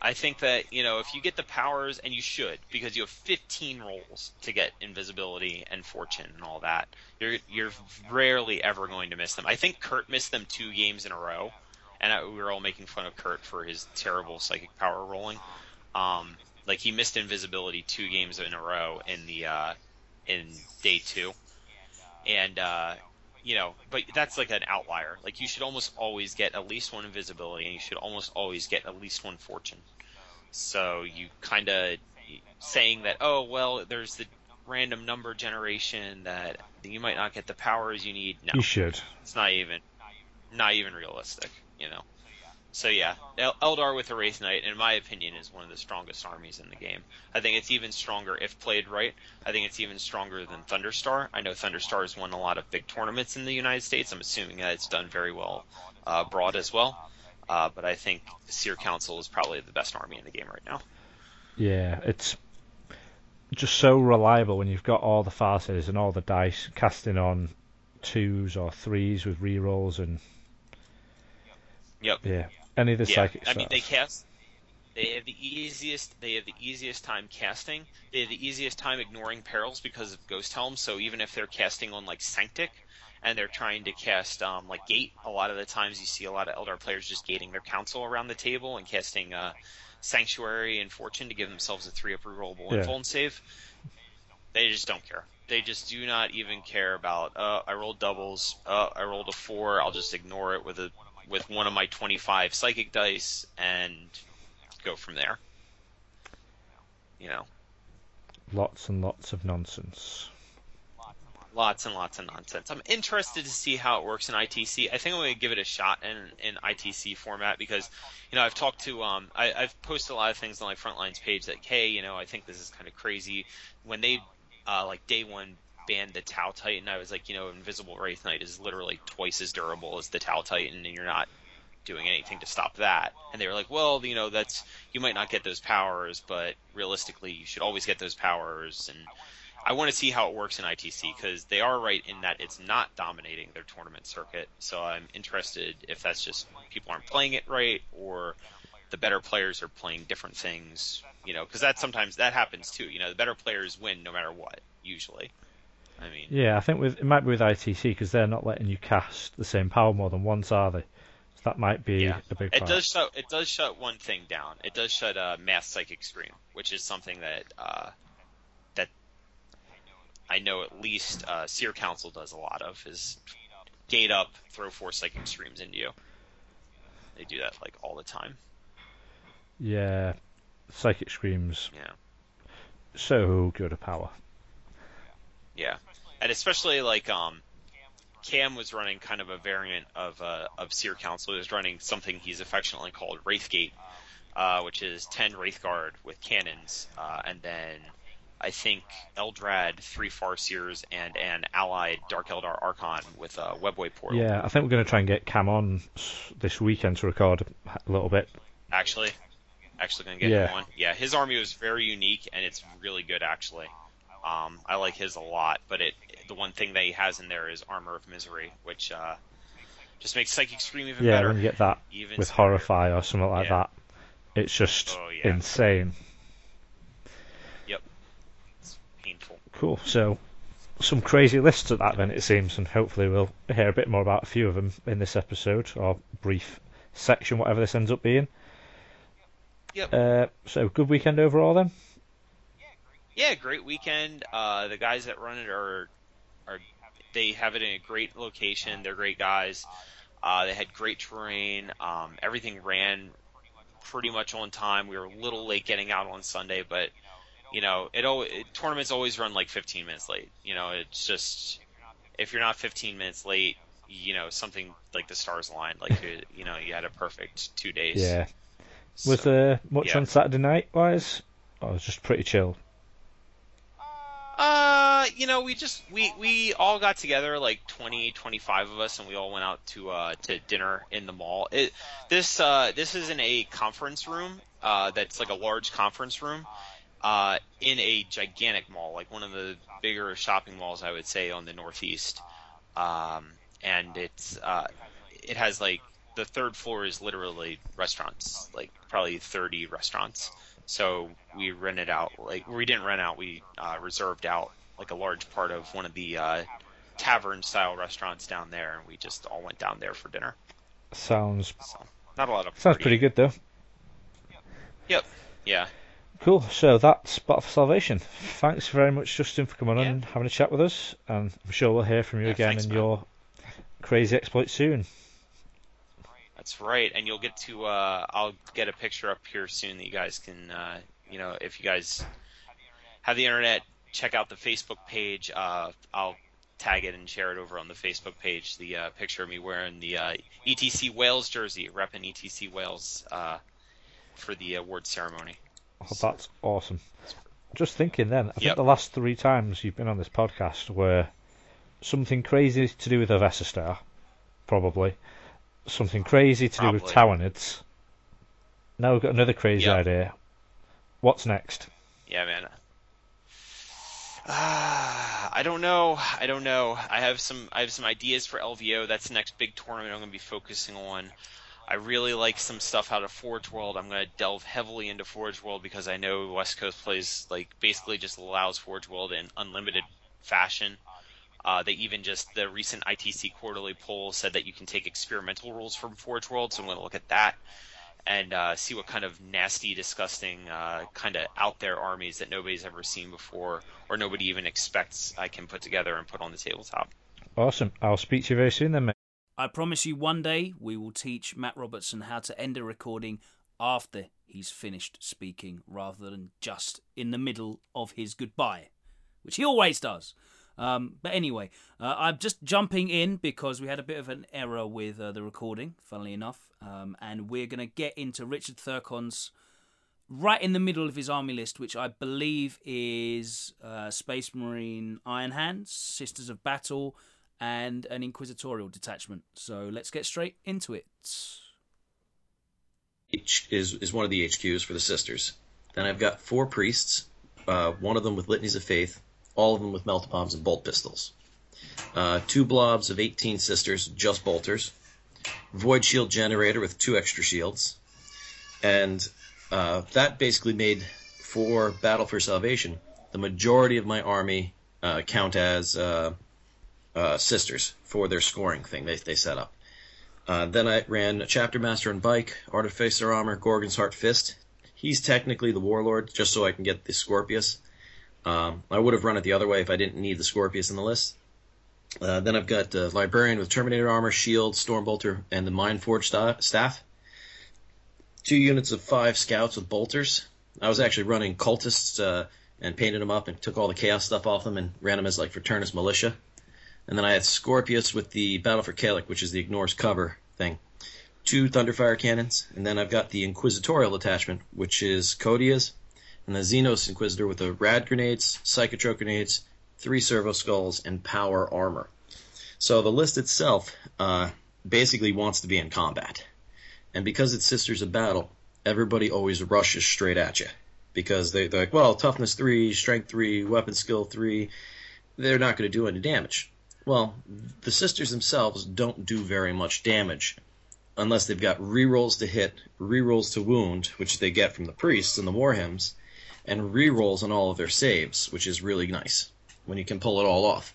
I think that you know if you get the powers, and you should, because you have 15 rolls to get invisibility and fortune and all that. You're you're rarely ever going to miss them. I think Kurt missed them two games in a row, and I, we were all making fun of Kurt for his terrible psychic power rolling. Um, like he missed invisibility two games in a row in the uh, in day two, and uh, you know, but that's like an outlier. Like you should almost always get at least one invisibility, and you should almost always get at least one fortune. So you kind of saying that, oh well, there's the random number generation that you might not get the powers you need. No, you should. It's not even, not even realistic. You know. So yeah, Eldar with a Wraith Knight, in my opinion, is one of the strongest armies in the game. I think it's even stronger if played right. I think it's even stronger than Thunderstar. I know Thunderstar has won a lot of big tournaments in the United States. I'm assuming that it's done very well uh, abroad as well. Uh, but I think Seer Council is probably the best army in the game right now. Yeah, it's just so reliable when you've got all the Farseers and all the dice casting on twos or threes with rerolls and. Yep. Yeah. Any of the yeah, psychic I mean, they cast. They have the easiest. They have the easiest time casting. They have the easiest time ignoring perils because of Ghost Helm. So even if they're casting on like Sanctic, and they're trying to cast um, like Gate, a lot of the times you see a lot of Eldar players just gating their council around the table and casting uh, Sanctuary and Fortune to give themselves a three up rerollable yeah. Invuln save. They just don't care. They just do not even care about. Uh, I rolled doubles. Uh, I rolled a four. I'll just ignore it with a with one of my 25 psychic dice and go from there. You know, Lots and lots of nonsense. lots and lots of nonsense. I'm interested to see how it works in ITC. I think I'm going to give it a shot in in ITC format because, you know, I've talked to um, I, I've posted a lot of things on my Frontlines page like, hey, you know, I think this is kind of crazy. When they uh, like day one banned the Tau Titan, I was like, you know, Invisible Wraith Knight is literally twice as durable as the Tau Titan, and you're not doing anything to stop that. And they were like, well, you know, that's you might not get those powers, but realistically, you should always get those powers. And I want to see how it works in ITC because they are right in that it's not dominating their tournament circuit. So I'm interested if that's just people aren't playing it right or the better players are playing different things. You know, because that sometimes that happens too. You know, the better players win no matter what usually. I mean, Yeah, I think with it might be with ITC because they're not letting you cast the same power more than once, are they? So that might be Yeah. a big It part. does shut. It does shut one thing down. It does shut uh, mass psychic stream, which is something that uh, that I know at least uh, Seer Council does a lot of is gate up, throw four psychic streams into you. They do that like all the time. Yeah, psychic screams Yeah, so good a power. yeah, and especially like um, Cam was running kind of a variant of uh, of Seer Council. He was running something he's affectionately called Wraithgate, uh, which is ten Wraithguard with cannons, uh, and then I think Eldrad, three Farseers, and an allied Dark Eldar Archon with a Webway portal. Yeah, I think we're going to try and get Cam on this weekend to record a little bit. Actually, actually gonna get Yeah. him one. Yeah, his army was very unique and it's really good actually. Um, I like his a lot, but it the one thing that he has in there is Armor of Misery, which uh, just makes Psychic Scream even Yeah, better. when you get that even with. Horrify or something like Yeah. that, it's just Oh, yeah. insane. Yep, it's painful. Cool. So, some crazy lists at that then it seems, and hopefully we'll hear a bit more about a few of them in this episode or brief section, whatever this ends up being. Yep. Uh, so, good weekend overall then. Yeah, great weekend. Uh, the guys that run it are are they have it in a great location. They're great guys. Uh, they had great terrain. Um, everything ran pretty much on time. We were a little late getting out on Sunday, but you know, it, al- it tournaments always run like 15 minutes late. You know, it's just if you're not 15 minutes late, you know, something like the stars aligned. Like you, you know, you had a perfect two days. Yeah. Was So- there much yeah. on Saturday night wise? I was just pretty chill? Uh, you know, we just we we all got together like 20, 25 of us, and we all went out to uh to dinner in the mall. It this uh this is in a conference room. Uh, that's like a large conference room. Uh, in a gigantic mall, like one of the bigger shopping malls, I would say, on the northeast. Um, and it's uh, it has like the third floor is literally restaurants, like probably 30 restaurants. So we rented out, like we didn't rent out, we uh, reserved out like a large part of one of the uh, tavern style restaurants down there, and we just all went down there for dinner. Sounds So not a lot of sounds pretty good though. Yep. Yeah, Cool. So that's Battle for Salvation. Thanks very much, Justin, for coming on and having a chat with us. And I'm sure we'll hear from you Yeah, again thanks, in man. your crazy exploit soon. That's right. And you'll get to, uh, I'll get a picture up here soon that you guys can, uh, you know, if you guys have the internet, check out the Facebook page. Uh, I'll tag it and share it over on the Facebook page. The uh, picture of me wearing the uh, ETC Wales jersey, repping ETC Wales uh, for the award ceremony. Oh, that's awesome. Just thinking then, I think the last three times you've been on this podcast were something crazy to do with a Vesistar, probably. Something crazy to do with Probably. Tyranids. Now we've got another crazy Yep. idea. What's next? Yeah, man. Ah, I don't know. I don't know. I have some. I have some ideas for LVO. That's the next big tournament I'm going to be focusing on. I really like some stuff out of Forge World. I'm going to delve heavily into Forge World because I know West Coast plays like basically just allows Forge World in unlimited fashion. Uh, they even just the recent ITC quarterly poll said that you can take experimental rules from Forge World, so I'm going to look at that. and uh, see what kind of nasty, disgusting, uh, kind of out there armies that nobody's ever seen before or nobody even expects I can put together and put on the tabletop. Awesome. I'll speak to you very soon then, mate. I promise you one day we will teach Matt Robertson how to end a recording after he's finished speaking rather than just in the middle of his goodbye, which he always does. Um, but anyway, uh, I'm just jumping in because we had a bit of an error with uh, the recording, funnily enough, um, and we're going to get into Richard Thurkon's right in the middle of his army list, which I believe is uh, Space Marine Iron Hands, Sisters of Battle, and an Inquisitorial detachment. So let's get straight into it. H is is one of the HQs for the sisters. Then I've got four priests, uh, one of them with litanies of faith, all of them with melt bombs and bolt pistols. Uh, two blobs of 18 sisters, just bolters. Void shield generator with two extra shields. And uh, that basically made for Battle for Salvation the majority of my army uh, count as uh, uh, sisters for their scoring thing they, they set up. Uh, then I ran a Chapter Master on Bike, Artificer Armor, Gorgon's Heart Fist. He's technically the Warlord, just so I can get the Scorpius. Um, I would have run it the other way if I didn't need the Scorpius in the list. Uh, then I've got uh, Librarian with Terminator armor, shield, Stormbolter, and the Mindforge sta- staff. Two units of five scouts with bolters. I was actually running cultists uh, and painted them up and took all the chaos stuff off them and ran them as like Frateris militia. And then I had Scorpius with the Battle for Kalik, which is the ignores cover thing. Two Thunderfire cannons, and then I've got the Inquisitorial attachment, which is Coteaz, and the Xenos Inquisitor with the rad grenades, psychotrope grenades, three servo skulls, and power armor. So the list itself uh, basically wants to be in combat. And because it's Sisters of Battle, everybody always rushes straight at you. Because they, they're like, well, toughness 3, strength 3, weapon skill 3, they're not going to do any damage. Well, the Sisters themselves don't do very much damage unless they've got rerolls to hit, rerolls to wound, which they get from the priests and the war hymns, and re-rolls on all of their saves, which is really nice when you can pull it all off.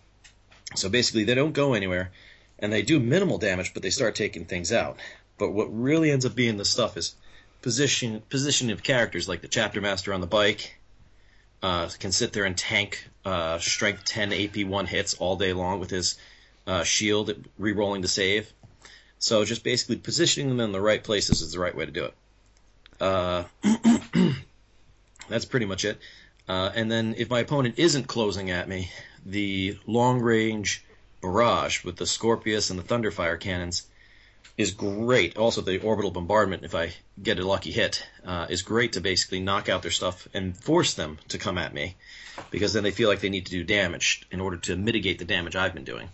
So basically, they don't go anywhere, and they do minimal damage, but they start taking things out. But what really ends up being the stuff is position positioning of characters, like the chapter master on the bike, uh, can sit there and tank uh, strength 10 AP 1 hits all day long with his uh, shield, re-rolling the save. So just basically positioning them in the right places is the right way to do it. That's pretty much it. Uh, and then if my opponent isn't closing at me, the long range barrage with the Scorpius and the Thunderfire cannons is great. Also, the orbital bombardment, if I get a lucky hit, uh, is great to basically knock out their stuff and force them to come at me, because then they feel like they need to do damage in order to mitigate the damage I've been doing.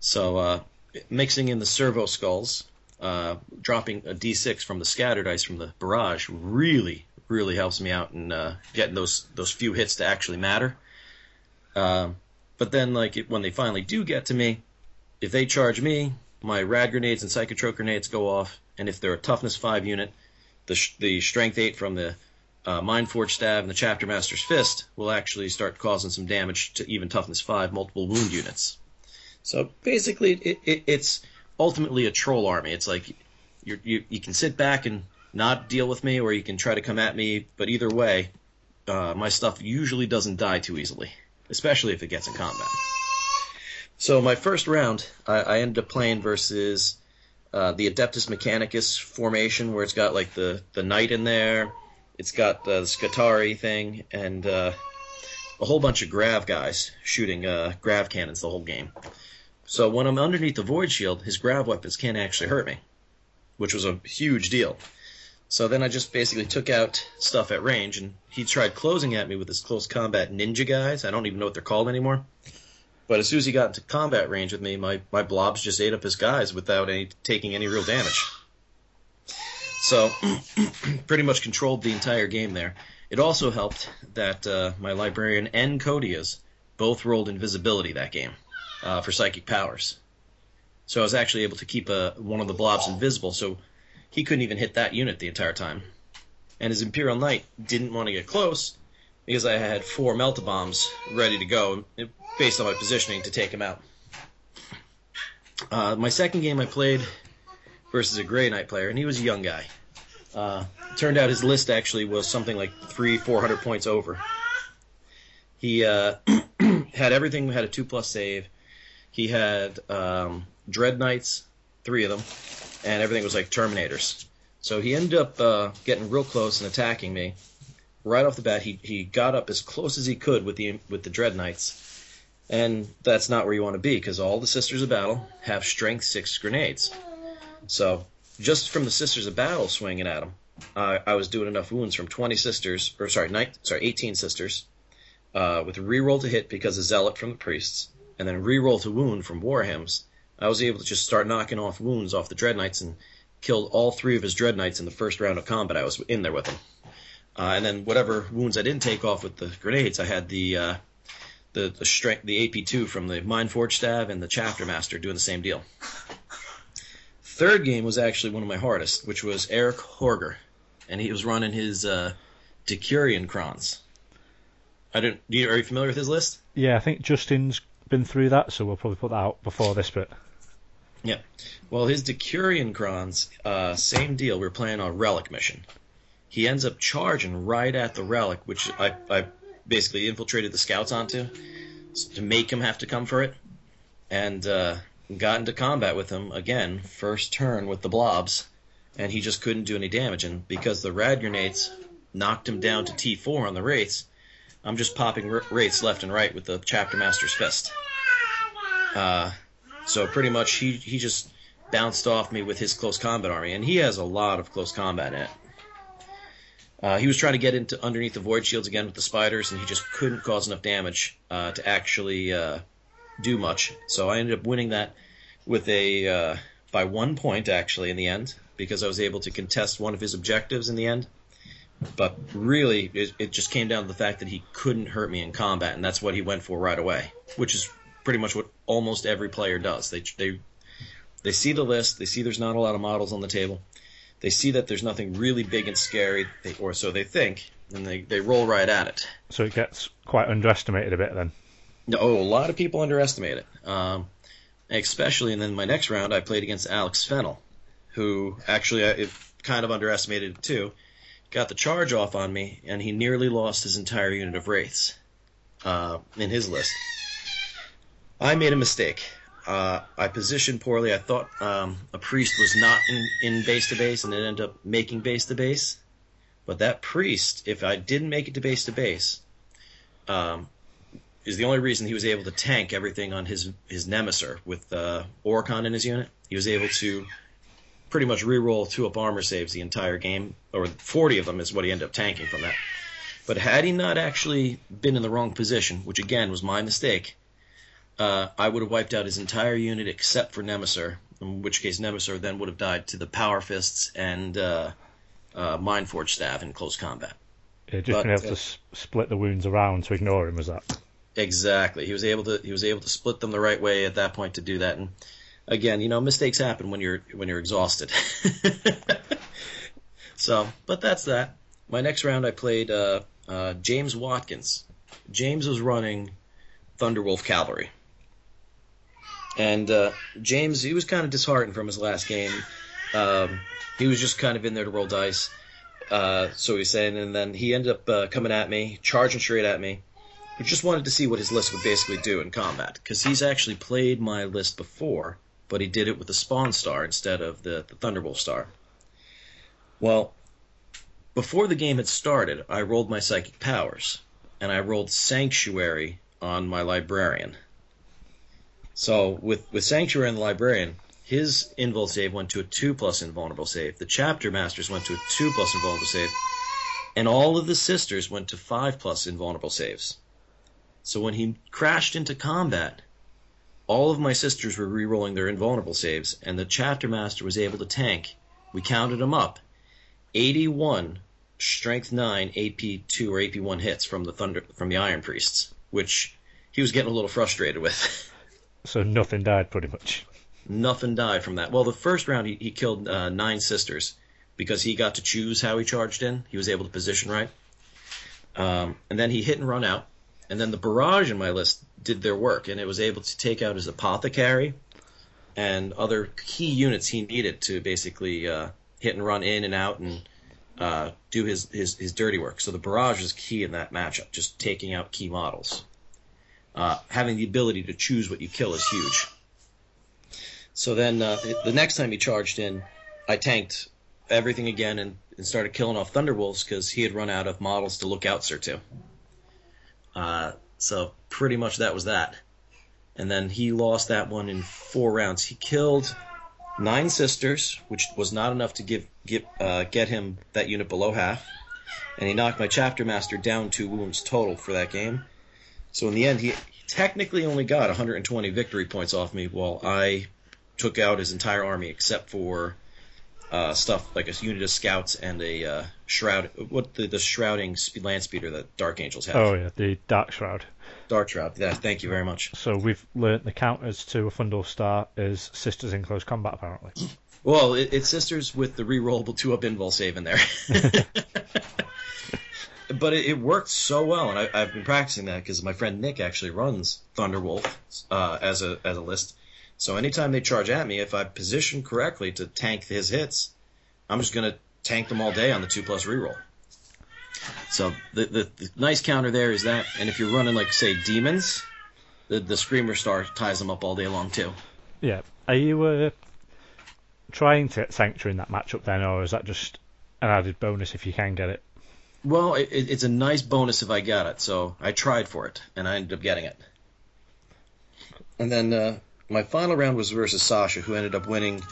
So, uh, mixing in the servo skulls, uh, dropping a d6 from the scatter dice from the barrage really really helps me out in uh, getting those those few hits to actually matter. Um, but then, like it, when they finally do get to me, if they charge me, my rad grenades and psychotrope grenades go off, and if they're a toughness five unit, the sh- the strength eight from the uh, Mindforge Stab and the Chapter Master's Fist will actually start causing some damage to even toughness five multiple wound units. So basically, it, it, it's ultimately a troll army. It's like you you can sit back and not deal with me, or you can try to come at me. But either way, uh, my stuff usually doesn't die too easily, especially if it gets in combat. So my first round, I, I ended up playing versus uh, the Adeptus Mechanicus formation, where it's got like the the knight in there, it's got the Skitarii thing, and uh, a whole bunch of grav guys shooting uh, grav cannons the whole game. So when I'm underneath the void shield, his grav weapons can't actually hurt me, which was a huge deal. So then I just basically took out stuff at range, and he tried closing at me with his close combat ninja guys. I don't even know what they're called anymore. But as soon as he got into combat range with me, my, my blobs just ate up his guys without any taking any real damage. So pretty much controlled the entire game there. It also helped that uh, my librarian and Coteaz both rolled invisibility that game uh, for psychic powers. So I was actually able to keep a, uh, one of the blobs invisible. So he couldn't even hit that unit the entire time. And his Imperial Knight didn't want to get close because I had four melta bombs ready to go based on my positioning to take him out. Uh, my second game I played versus a Grey Knight player, and he was a young guy. Uh, turned out his list actually was something like three, four hundred points over. He uh, had everything. Had a two plus save. He had um, Dread Knights, three of them, and everything was like Terminators. So he ended up uh, getting real close and attacking me. Right off the bat, he, he got up as close as he could with the with the Dread Knights, and that's not where you want to be because all the Sisters of Battle have Strength six grenades. So just from the Sisters of Battle swinging at him, uh, I was doing enough wounds from 20 Sisters, or sorry, nine, sorry, 18 Sisters, uh, with reroll to hit because of Zealot from the Priests, and then reroll to wound from War Hymns. I was able to just start knocking off wounds off the Dread Knights and killed all three of his Dread Knights in the first round of combat. I was in there with him. Uh, and then whatever wounds I didn't take off with the grenades, I had the uh, the the strength the AP two from the Mind Forge Staff and the Chapter Master doing the same deal. Third game was actually one of my hardest, which was Eric Horger, and he was running his uh, Decurion Crons. I don't. Are you familiar with his list? Yeah, I think Justin's been through that, so we'll probably put that out before this bit. Yeah. Well, his Decurion Crons, uh, same deal. We are playing a Relic mission. He ends up charging right at the Relic, which I, I basically infiltrated the scouts onto to make him have to come for it, and uh, got into combat with him again, first turn with the blobs, and he just couldn't do any damage. And because the rad grenades knocked him down to T4 on the wraiths, I'm just popping wraiths left and right with the chapter master's fist. Uh, so pretty much he he just bounced off me with his close combat army, and he has a lot of close combat in it. Uh, he was trying to get into underneath the void shields again with the spiders, and he just couldn't cause enough damage uh, to actually uh, do much. So I ended up winning that with a uh, by one point actually in the end because I was able to contest one of his objectives in the end. But really, it, it just came down to the fact that he couldn't hurt me in combat, and that's what he went for right away, which is pretty much what almost every player does. They they they see the list, they see there's not a lot of models on the table, they see that there's nothing really big and scary, they, or so they think, and they, they roll right at it. So it gets quite underestimated a bit then. No, oh, a lot of people underestimate it. Um, especially, and then my next round, I played against Alex Fennell, who actually I kind of underestimated it too. Got the charge off on me, and he nearly lost his entire unit of wraiths uh, in his list. I made a mistake. Uh, I positioned poorly. I thought um, a priest was not in, in base to base, and it ended up making base to base. But that priest, if I didn't make it to base to base, um, is the only reason he was able to tank everything on his his Nemesis with uh, Orikan in his unit. He was able to pretty much re-roll two up armor saves the entire game, or 40 of them is what he ended up tanking from that. But had he not actually been in the wrong position, which again was my mistake, uh, I would have wiped out his entire unit except for Nemesis, in which case Nemesis then would have died to the Power Fists and uh, uh, Mind Forge Staff in close combat. Yeah, just but, being able to s- split the wounds around to ignore him was that. Exactly. He was able to he was able to split them the right way at that point to do that. And again, you know, mistakes happen when you're when you're exhausted. so, but that's that. My next round, I played uh, uh, James Watkins. James was running Thunderwolf Cavalry. And uh, James, he was kind of disheartened from his last game. Um, he was just kind of in there to roll dice. Uh, so he's saying, and then he ended up uh, coming at me, charging straight at me. He just wanted to see what his list would basically do in combat, because he's actually played my list before, but he did it with the Spawn Star instead of the, the Thunderwolf Star. Well, before the game had started, I rolled my psychic powers, and I rolled Sanctuary on my Librarian. So with with Sanctuary and the Librarian, his invul save went to a two plus invulnerable save. The Chapter Masters went to a two plus invulnerable save, and all of the sisters went to five plus invulnerable saves. So when he crashed into combat, all of my sisters were re-rolling their invulnerable saves, and the Chapter Master was able to tank. We counted them up, 81 Strength 9 AP 2 or AP 1 hits from the Thunder from the Iron Priests, which he was getting a little frustrated with. So nothing died, pretty much. Nothing died from that. Well, the first round he, he killed uh, nine sisters because he got to choose how he charged in. He was able to position right. Um, and then he hit and run out. And then the barrage in my list did their work, and it was able to take out his apothecary and other key units he needed to basically uh, hit and run in and out and uh, do his, his his dirty work. So the barrage is key in that matchup, just taking out key models. Uh, having the ability to choose what you kill is huge. So then uh, the next time he charged in, I tanked everything again and, and started killing off Thunderwolves because he had run out of models to look out sir to. Uh, so pretty much that was that. And then he lost that one in four rounds. He killed nine sisters, which was not enough to give, give uh, get him that unit below half. And he knocked my chapter master down two wounds total for that game. So in the end, he, he technically only got 120 victory points off me, while I took out his entire army except for uh, stuff like a unit of scouts and a uh, shroud. What the, the shrouding speed, land speeder that Dark Angels have. Oh yeah, the Dark Shroud. Dark Shroud. Yeah, thank you very much. So we've learnt the counters to a Thunderstar is Sisters in Close Combat apparently. Well, it, it's Sisters with the re-rollable two up invul save in there. but it, it, worked so well, and I, have been practicing that because my friend Nick actually runs Thunderwolf uh, as a as a list. So anytime they charge at me, if I position correctly to tank his hits, I'm just gonna tank them all day on the two plus reroll. So the, the, the nice counter there is that, and if you're running like say demons, the the screamer star ties them up all day long too. Yeah. Are you uh, trying to sanctuary in that matchup then, or is that just an added bonus if you can get it? Well, it, it's a nice bonus if I got it. So I tried for it, and I ended up getting it. And then uh, my final round was versus Sasha, who ended up winning.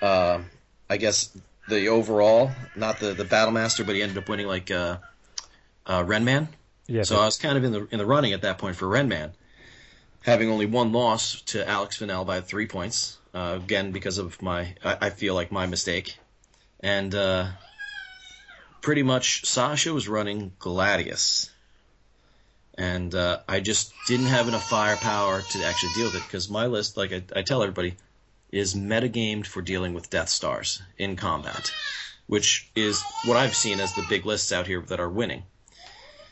Uh, I guess the overall, not the the battle master, but he ended up winning like uh, uh, Renman. Yeah. So but... I was kind of in the in the running at that point for Renman, having only one loss to Alex Fennell by three points. Uh, again, because of my, I, I, feel like my mistake, and uh, pretty much Sasha was running Gladius, and uh, I just didn't have enough firepower to actually deal with it because my list, like I, I tell everybody, is metagamed for dealing with Death Stars in combat, which is what I've seen as the big lists out here that are winning.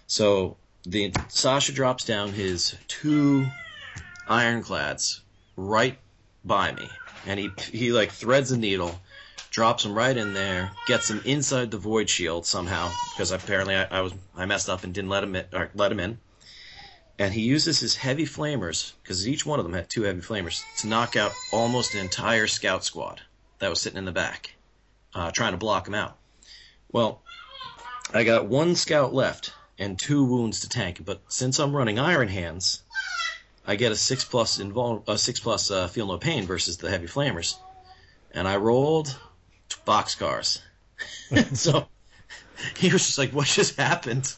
So the Sasha drops down his two ironclads right by me, and he he like threads a needle drops him right in there, gets him inside the void shield somehow because apparently I, I, was I messed up and didn't let him in, let him in. And he uses his heavy flamers because each one of them had two heavy flamers to knock out almost an entire scout squad that was sitting in the back, uh, trying to block him out. Well, I got one scout left and two wounds to tank, but since I'm running Iron Hands, I get a six plus invul- a six plus uh, feel no pain versus the heavy flamers, and I rolled boxcars. so he was just like, "What just happened?"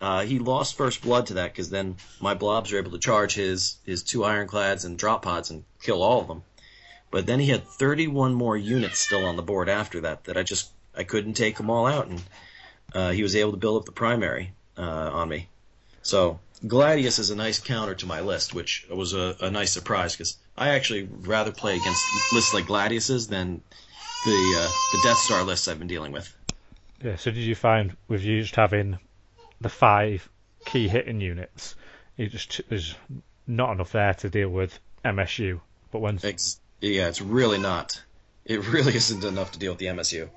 Uh, he lost first blood to that because then my blobs were able to charge his his two ironclads and drop pods and kill all of them. But then he had 31 more units still on the board after that that I just I couldn't take them all out, and uh, he was able to build up the primary uh, on me. So Gladius is a nice counter to my list, which was a, a nice surprise because I actually rather play against lists like Gladius's than the uh, the Death Star lists I've been dealing with. Yeah. So did you find with you just having the five key hitting units, you just there's not enough there to deal with MSU. But when it's, yeah, it's really not. It really isn't enough to deal with the MSU,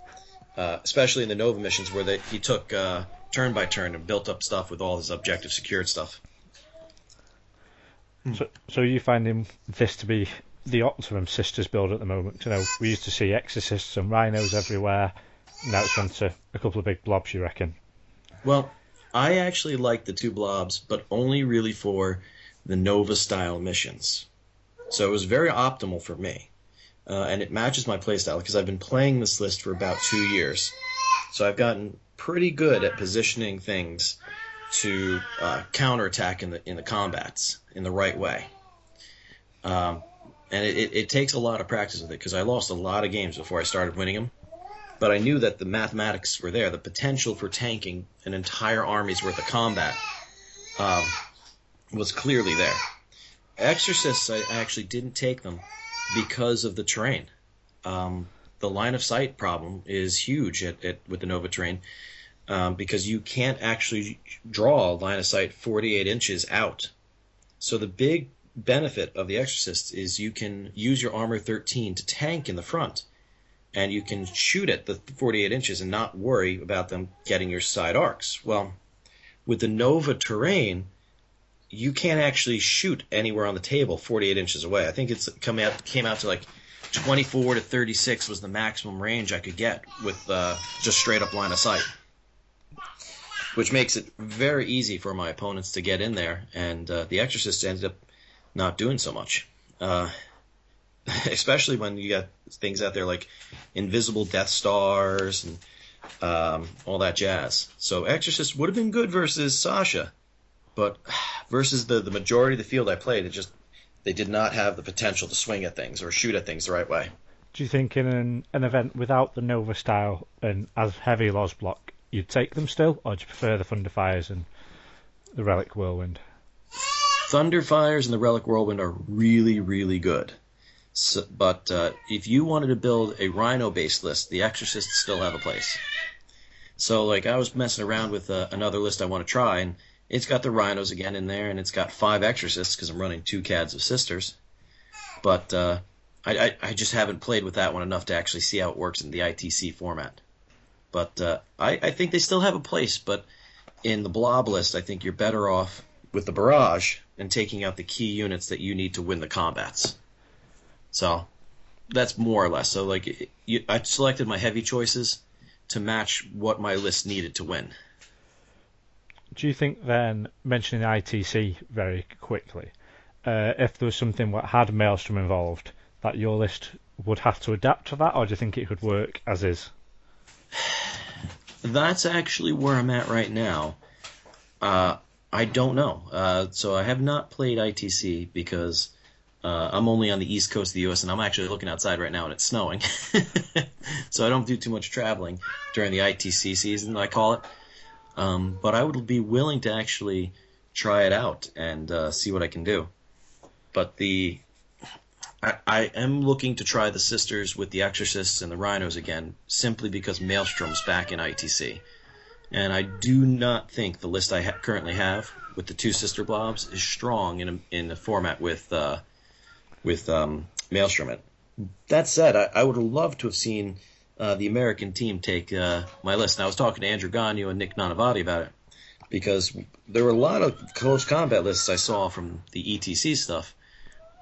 uh, especially in the Nova missions where they, he took uh, turn by turn and built up stuff with all his objective secured stuff. So, so you finding this to be the optimum sisters build at the moment. You know, we used to see exorcists and rhinos everywhere. Now it's gone to a couple of big blobs. You reckon? Well, I actually like the two blobs, but only really for the Nova style missions. So it was very optimal for me, uh, and it matches my playstyle because I've been playing this list for about two years. So I've gotten pretty good at positioning things to uh, counterattack in the in the combats in the right way. Um, and it, it, takes a lot of practice with it because I lost a lot of games before I started winning them. But I knew that the mathematics were there, the potential for tanking an entire army's worth of combat um, was clearly there. Exorcists, I actually didn't take them because of the terrain. Um, the line of sight problem is huge at, at, with the Nova terrain um, because you can't actually draw a line of sight 48 inches out. So the big benefit of the Exorcist is you can use your armor 13 to tank in the front, and you can shoot at the 48 inches and not worry about them getting your side arcs. Well, with the Nova terrain, you can't actually shoot anywhere on the table 48 inches away. I think it's come out came out to like 24 to 36 was the maximum range I could get with uh, just straight up line of sight, which makes it very easy for my opponents to get in there. And uh, the Exorcist ended up not doing so much, uh, especially when you got things out there like invisible Death Stars and um, all that jazz. So Exorcist would have been good versus Sasha, but versus the the majority of the field I played, it just they did not have the potential to swing at things or shoot at things the right way. Do you think in an, an event without the Nova style and as heavy Loz block, you'd take them still, or do you prefer the Thunderfires and the Relic Whirlwind? Thunderfires and the Relic Whirlwind are really, really good. So, but uh, if you wanted to build a Rhino based list, the Exorcists still have a place. So, like, I was messing around with uh, another list I want to try, and it's got the Rhinos again in there, and it's got five Exorcists because I'm running two CADs of Sisters. But uh, I, I, I, just haven't played with that one enough to actually see how it works in the ITC format. But uh, I, I think they still have a place, but in the blob list, I think you're better off with the barrage and taking out the key units that you need to win the combats. So that's more or less. So like you, I selected my heavy choices to match what my list needed to win do you think then, mentioning the ITC very quickly, uh, if there was something that had Maelstrom involved, that your list would have to adapt to that, or do you think it could work as is? That's actually where I'm at right now. Uh, I don't know. Uh, so I have not played ITC because uh, I'm only on the east coast of the U.S. and I'm actually looking outside right now and it's snowing. so I don't do too much traveling during the ITC season, I call it. Um, but I would be willing to actually try it out and uh, see what I can do. But the I, I, am looking to try the Sisters with the Exorcists and the Rhinos again, simply because Maelstrom's back in ITC. And I do not think the list I ha- currently have with the two Sister Blobs is strong in a, in a format with uh, with um, Maelstrom. That said, I, I would have loved to have seen uh, the American team take uh, my list. And I was talking to Andrew Gonyo and Nick Nanavati about it because there were a lot of close combat lists I saw from the ETC stuff,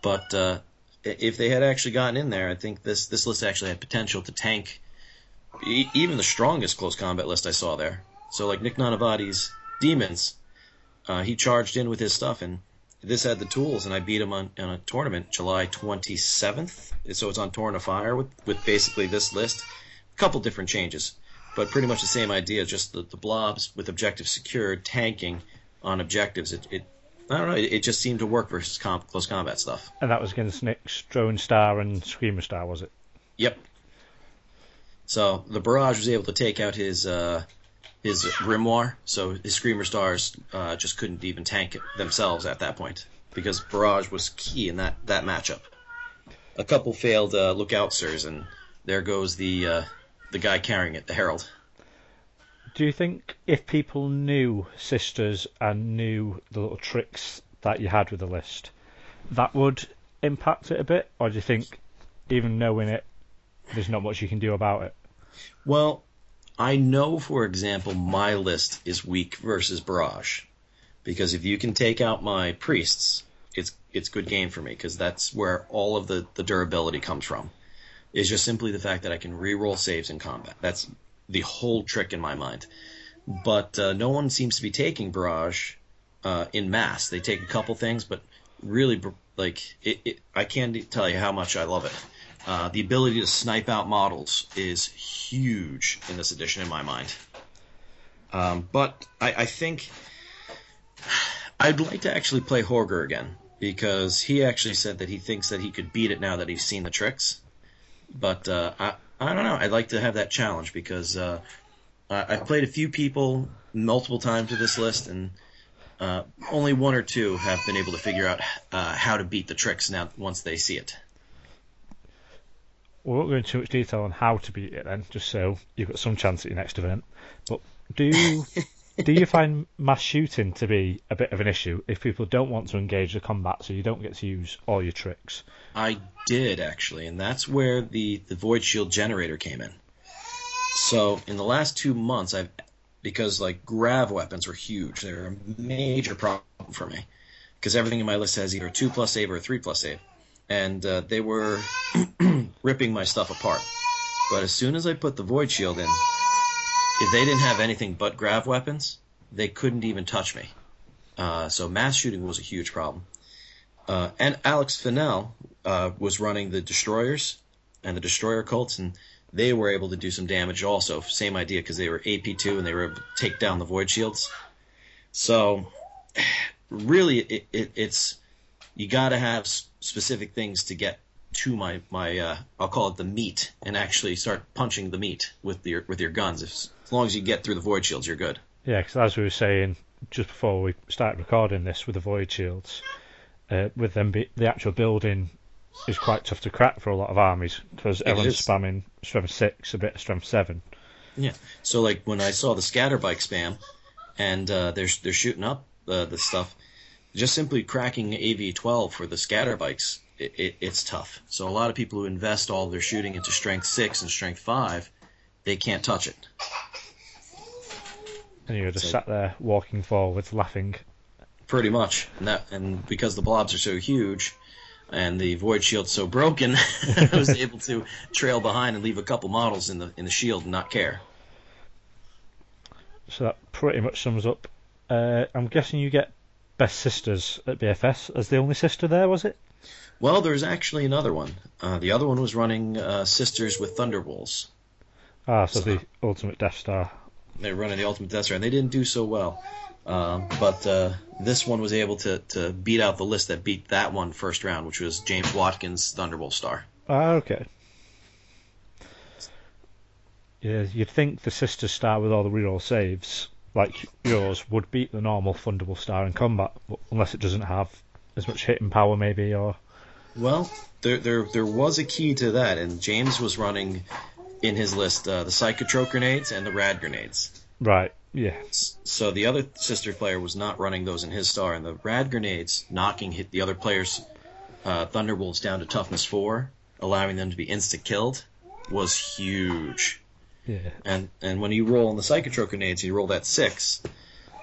but uh, if they had actually gotten in there, I think this this list actually had potential to tank even the strongest close combat list I saw there. So like Nick Nanavati's demons, uh, he charged in with his stuff and this had the tools, and I beat him on, on a tournament July 27th. So it's on Torrent of Fire with, with basically this list a couple different changes, but pretty much the same idea. Just the, the blobs with objectives secured, tanking on objectives. It, it I don't know. It, it just seemed to work versus comp, close combat stuff. And that was against Nick's Drone Star and Screamer Star, was it? Yep. So the barrage was able to take out his uh, his grimoire, so his screamer stars uh, just couldn't even tank themselves at that point because barrage was key in that that matchup. A couple failed uh, lookout sirs, and there goes the uh, the guy carrying it, the Herald. Do you think if people knew Sisters and knew the little tricks that you had with the list, that would impact it a bit, or do you think even knowing it, there's not much you can do about it? Well, I know, for example, my list is weak versus Barrage, because if you can take out my priests, it's it's good game for me because that's where all of the, the durability comes from is just simply the fact that I can re-roll saves in combat. That's the whole trick in my mind. But uh, no one seems to be taking Barrage uh, in mass. They take a couple things, but really, like, it, it, I can't tell you how much I love it. Uh, the ability to snipe out models is huge in this edition, in my mind. Um, but I, I think I'd like to actually play Horger again because he actually said that he thinks that he could beat it now that he's seen the tricks. But uh, I, I don't know. I'd like to have that challenge because uh, I, have played a few people multiple times with this list, and uh, only one or two have been able to figure out uh, how to beat the tricks now once they see it. We won't go into too much detail on how to beat it then, just so you've got some chance at your next event. But do Do you find mass shooting to be a bit of an issue if people don't want to engage the combat, so you don't get to use all your tricks? I did actually, and that's where the the void shield generator came in. So in the last two months, I've because like grav weapons were huge. They were a major problem for me because everything in my list has either a two plus save or a three plus save, and uh, they were ripping my stuff apart. But as soon as I put the void shield in, if they didn't have anything but grav weapons, they couldn't even touch me. Uh, so mass shooting was a huge problem. Uh, and Alex Fennell uh, was running the destroyers and the destroyer cults, and they were able to do some damage also. Same idea because they were AP2 and they were able to take down the void shields. So really, it, it, it's you got to have specific things to get to my my uh, I'll call it the meat and actually start punching the meat with your with your guns. If, as long as you get through the void shields, you're good. Yeah, because as we were saying just before we started recording this with the void shields, uh, with them be, the actual building is quite tough to crack for a lot of armies because everyone's spamming strength six, a bit of strength seven. Yeah. So like when I saw the scatter bike spam, and uh, they're they're shooting up uh, the stuff, just simply cracking AV12 for the scatter bikes, it, it, it's tough. So a lot of people who invest all their shooting into strength six and strength five, they can't touch it. And you're just So- sat there walking forwards, laughing. Pretty much, and that and because the blobs are so huge, and the void shield's so broken, I was able to trail behind and leave a couple models in the in the shield and not care. So that pretty much sums up. Uh, I'm guessing you get best sisters at BFS as the only sister there, was it? Well, there's actually another one. Uh, the other one was running uh, Sisters with Thunderwolves. Ah, so So- the ultimate Death Star. They were running the Ultimate Death Star, and they didn't do so well. Um, but uh, this one was able to, to beat out the list that beat that one first round, which was James Watkins' Thunderwolf Star. Ah, okay. Yeah, you'd think the Sisters star with all the reroll saves, like yours, would beat the normal fundable star in combat, unless it doesn't have as much hitting power, maybe, or Well, there, there there was a key to that, and James was running in his list uh, the Psychotroke grenades and the Rad grenades. right, yeah, So the other sister player was not running those in his star, and the Rad grenades knocking hit the other players' uh, Thunderbolts down to toughness four, allowing them to be insta killed, was huge. Yeah. And and when you roll on the Psychotroke grenades, you roll that six,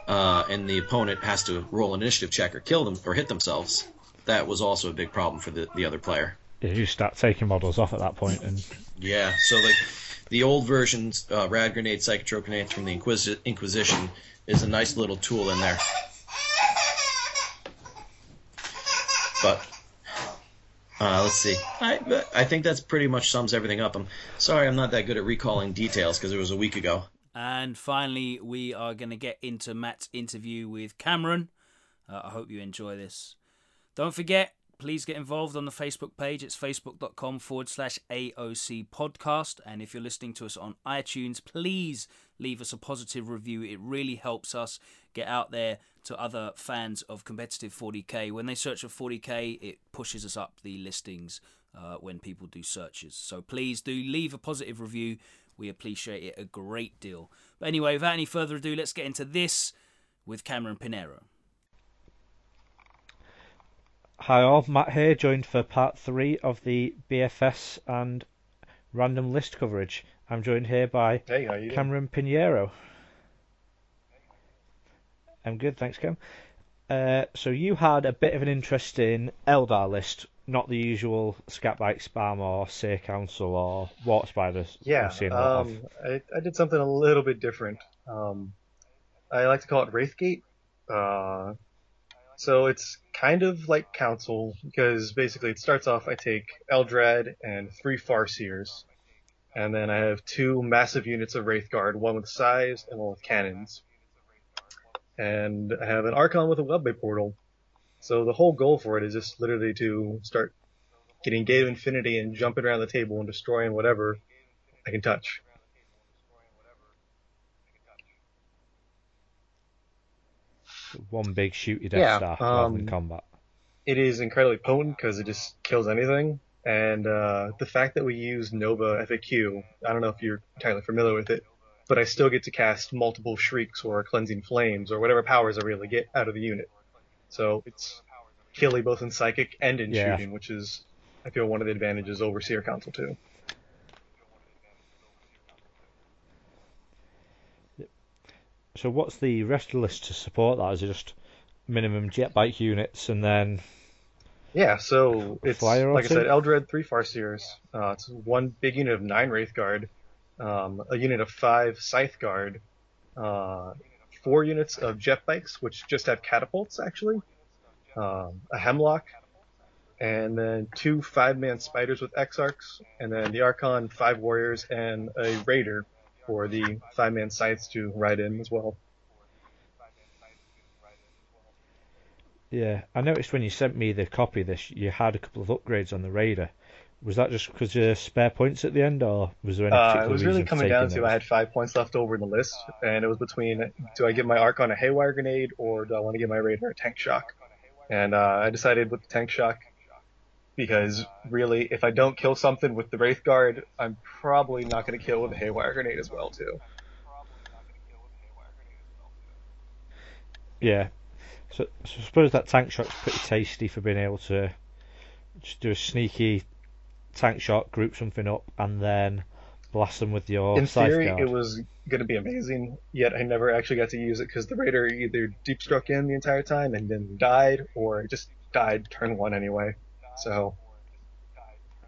uh, and the opponent has to roll an initiative check or kill them or hit themselves. That was also a big problem for the, the other player. Yeah, you start taking models off at that point, and Yeah, so like the old versions, uh, Rad Grenade, Psychotroke Grenades from the Inquisi- Inquisition is a nice little tool in there. But uh, let's see. I I think that's pretty much sums everything up. I'm sorry, I'm not that good at recalling details because it was a week ago. And finally, we are going to get into Matt's interview with Cameron. Uh, I hope you enjoy this. Don't forget, please get involved on the Facebook page. It's facebook.com forward slash AOC podcast. And if you're listening to us on iTunes, please leave us a positive review. It really helps us get out there to other fans of competitive 40k. When they search for 40k, it pushes us up the listings uh, when people do searches. So please do leave a positive review. We appreciate it a great deal. But anyway, without any further ado, let's get into this with Cameron Pinero. Hi all, Matt here, joined for part three of the BFS and random list coverage. I'm joined here by Hey, how doing? Cameron Pinheiro. I'm good, thanks, Cam. Uh, so you had a bit of an interest in Eldar list, not the usual Scatbike Spam or Seer Council or Warp Spiders. Yeah, I've seen a lot of. um, I, I did something a little bit different. Um, I like to call it Wraithgate. Uh, so it's kind of like Council because basically it starts off. I take Eldrad and three Farseers, and then I have two massive units of Wraithguard, one with scythes and one with cannons. And I have an Archon with a Webway portal. So the whole goal for it is just literally to start getting Gate of Infinity and jumping around the table and destroying whatever I can touch. One big shooty Death Yeah, Star rather than um, combat. It is incredibly potent because it just kills anything. And uh, the fact that we use Nova FAQ, I don't know if you're entirely familiar with it, but I still get to cast multiple shrieks or cleansing flames or whatever powers I really get out of the unit. So it's killy both in psychic and in Yeah. shooting, which is I feel one of the advantages over Seer Council too. So what's the rest of the list to support that? Is it just minimum jet bike units and then Yeah, so it's like I said, Eldrad three Farseers. Uh, it's one big unit of nine Wraith Guard, um, a unit of five Scythe Guard, uh, four units of jet bikes, which just have catapults actually, um, a Hemlock, and then two five man spiders with Exarchs, and then the Archon five warriors and a Raider for the five man scythes to ride in as well. yeah? I noticed when you sent me the copy of this, you had a couple of upgrades on the Raider. Was that just because you spare points at the end, or was there any Uh, it was really coming down to those? I had five points left over in the list, and it was between do I give my Archon a Haywire Grenade or do I want to give my Raider a Tank Shock? And uh, I decided with the Tank Shock because really, if I don't kill something with the Wraith Guard, I'm probably not going to kill with a Haywire Grenade as well too. Yeah. So, so I suppose that tank shock's pretty tasty for being able to just do a sneaky tank shock, group something up, and then blast them with your in theory, guard. it was going to be amazing. Yet I never actually got to use it because the Raider either deep struck in the entire time and then died, or just died turn one anyway. So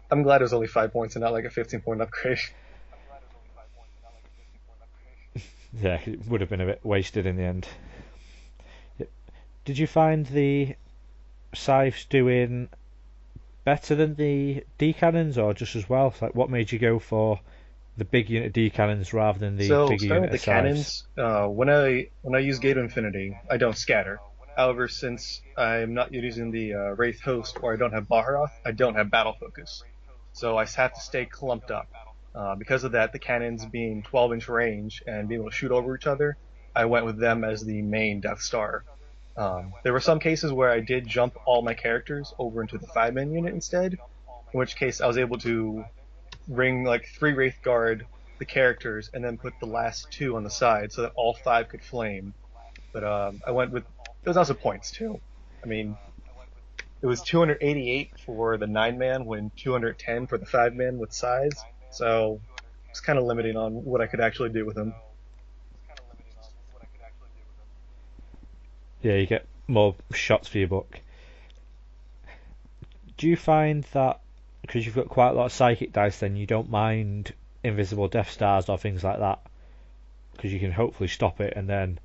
I'm glad it was only five points and not like a 15 point upgrade. Yeah, it would have been a bit wasted in the end. Did you find the scythes doing better than the D cannons, or just as well? Like, what made you go for the big unit D cannons rather than the so starting unit the cannons, uh, when I when I use Gate of Infinity, I don't scatter. However, since I'm not using the uh, Wraith Host or I don't have Baharroth, I don't have Battle Focus. So I have to stay clumped up. Uh, because of that, the cannons being 12 inch range and being able to shoot over each other, I went with them as the main Death Star. Um, there were some cases where I did jump all my characters over into the five man unit instead, in which case I was able to ring like three Wraith Guard the characters and then put the last two on the side so that all five could flame. But um, I went with it was also points too. I mean, it was 288 for the nine man when 210 for the five man with scythes. So it's kind of limiting on what I could actually do with them. Yeah, you get more shots for your buck. Do you find that because you've got quite a lot of psychic dice, then you don't mind invisible Death Stars or things like that? Because you can hopefully stop it and then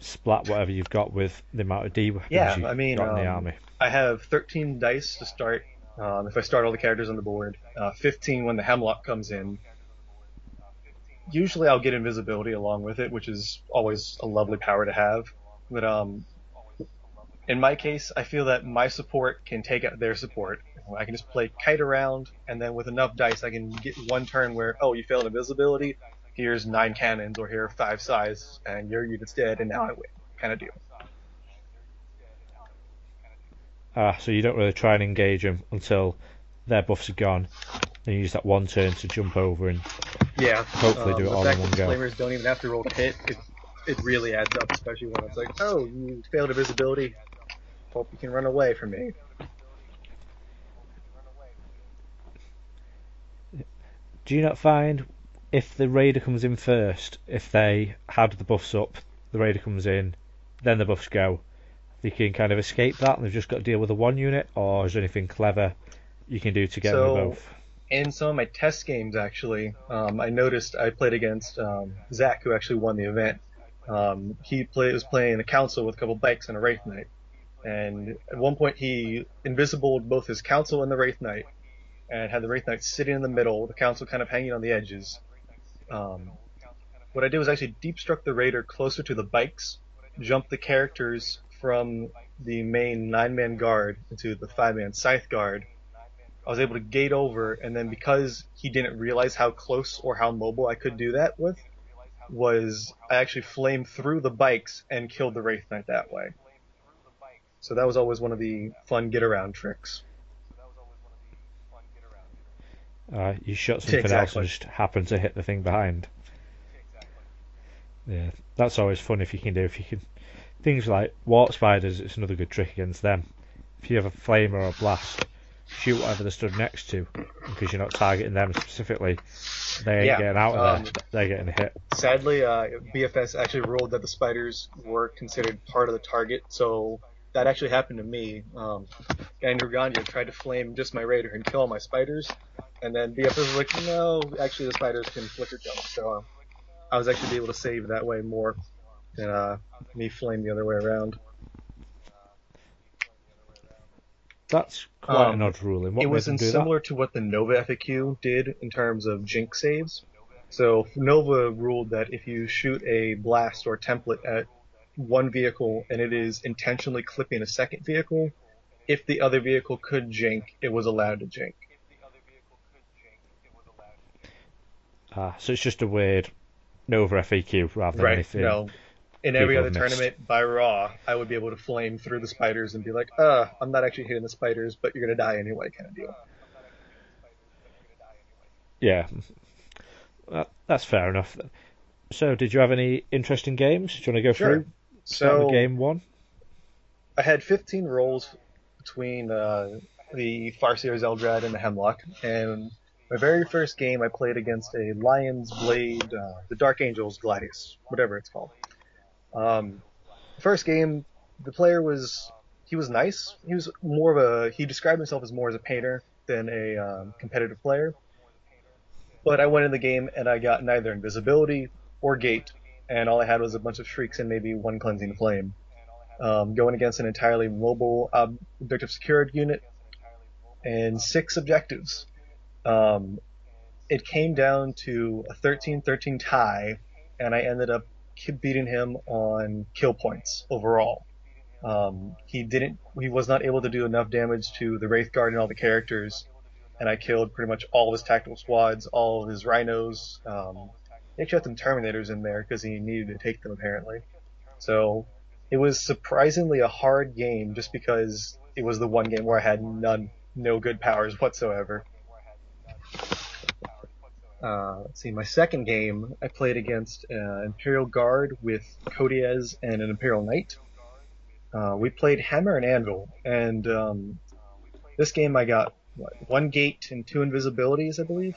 splat whatever you've got with the amount of D weapons Yeah, you've I mean, got in the um, army. I have 13 dice to start. Um, if I start all the characters on the board, uh, 15 when the Hemlock comes in. Usually I'll get invisibility along with it, which is always a lovely power to have. But um, in my case, I feel that my support can take out their support. I can just play kite around, and then with enough dice, I can get one turn where, oh, you failed invisibility. Here's nine cannons, or here are five scythes, and your unit's dead, and now I win, kind of deal. Ah, so you don't really try and engage them until their buffs are gone. and you use that one turn to jump over and Yeah. Hopefully do it all fact in one that go. Flamers don't even have to roll to hit. It, it really adds up, especially when it's like, oh, you failed invisibility. Hope you can run away from me. Do you not find if the raider comes in first, if they had the buffs up, the raider comes in, then the buffs go, they can kind of escape that and they've just got to deal with the one unit, or is there anything clever you can do to get them So- both? In some of my test games, actually, um, I noticed I played against um, Zach, who actually won the event. Um, he play, was playing a council with a couple bikes and a Wraith Knight. And at one point, he invisibled both his council and the Wraith Knight, and had the Wraith Knight sitting in the middle, the council kind of hanging on the edges. Um, what I did was actually deep struck the Raider closer to the bikes, jumped the characters from the main nine man guard into the five man scythe guard. I was able to gate over, and then because he didn't realize how close or how mobile I could do that with, was I actually flamed through the bikes and killed the Wraith Knight that way. So that was always one of the fun get around tricks. Uh, you shot something else and just happened to hit the thing behind. Yeah, that's always fun if you can do. If you can, things like warp spiders, it's another good trick against them. If you have a flame or a blast, shoot whatever they're stood next to, because you're not targeting them specifically. They ain't Yeah, getting out of um, there. They're getting hit. Sadly, uh, BFS actually ruled that the spiders were considered part of the target, so that actually happened to me. Um, Andrew Gonyo tried to flame just my raider and kill all my spiders, and then BFS was like, no, actually the spiders can flicker jump, so um, I was actually able to save that way more than uh, me flame the other way around. That's um, ruling. What it was them in do similar to what the Nova FAQ did in terms of Jink saves. So Nova ruled that if you shoot a blast or template at one vehicle and it is intentionally clipping a second vehicle, if the other vehicle could jink, it was allowed to jink. that? Ah, so it's just a weird Nova FAQ rather than Right. anything. No. In every other missed. tournament by Raw, I would be able to flame through the spiders and be like, uh, I'm not actually hitting the spiders, but you're gonna die anyway, kind of deal. Yeah, that, that's fair enough. So, did you have any interesting games? Do you want to go Sure. through? Start So game one. I had 15 rolls between uh, the Farseer's Eldrad and the Hemlock, and my very first game I played against a Lion's Blade, uh, the Dark Angels Gladius, whatever it's called. Um, first game, the player was he was nice. He was more of a he described himself as more as a painter than a um, competitive player. But I went in the game and I got neither invisibility or gate, and all I had was a bunch of shrieks and maybe one cleansing flame um, going against an entirely mobile ob- objective secured unit and six objectives. Um, it came down to a 13-13 tie, and I ended up beating him on kill points overall. Um, he didn't. He was not able to do enough damage to the Wraith Guard and all the characters, and I killed pretty much all of his tactical squads, all of his rhinos. Um, he actually had some Terminators in there because he needed to take them apparently. So it was surprisingly a hard game just because it was the one game where I had none, no good powers whatsoever. Uh, let's see, my second game I played against uh, Imperial Guard with Coteaz and an Imperial Knight. Uh, we played Hammer and Anvil, and um, this game I got what, one gate and two invisibilities, I believe.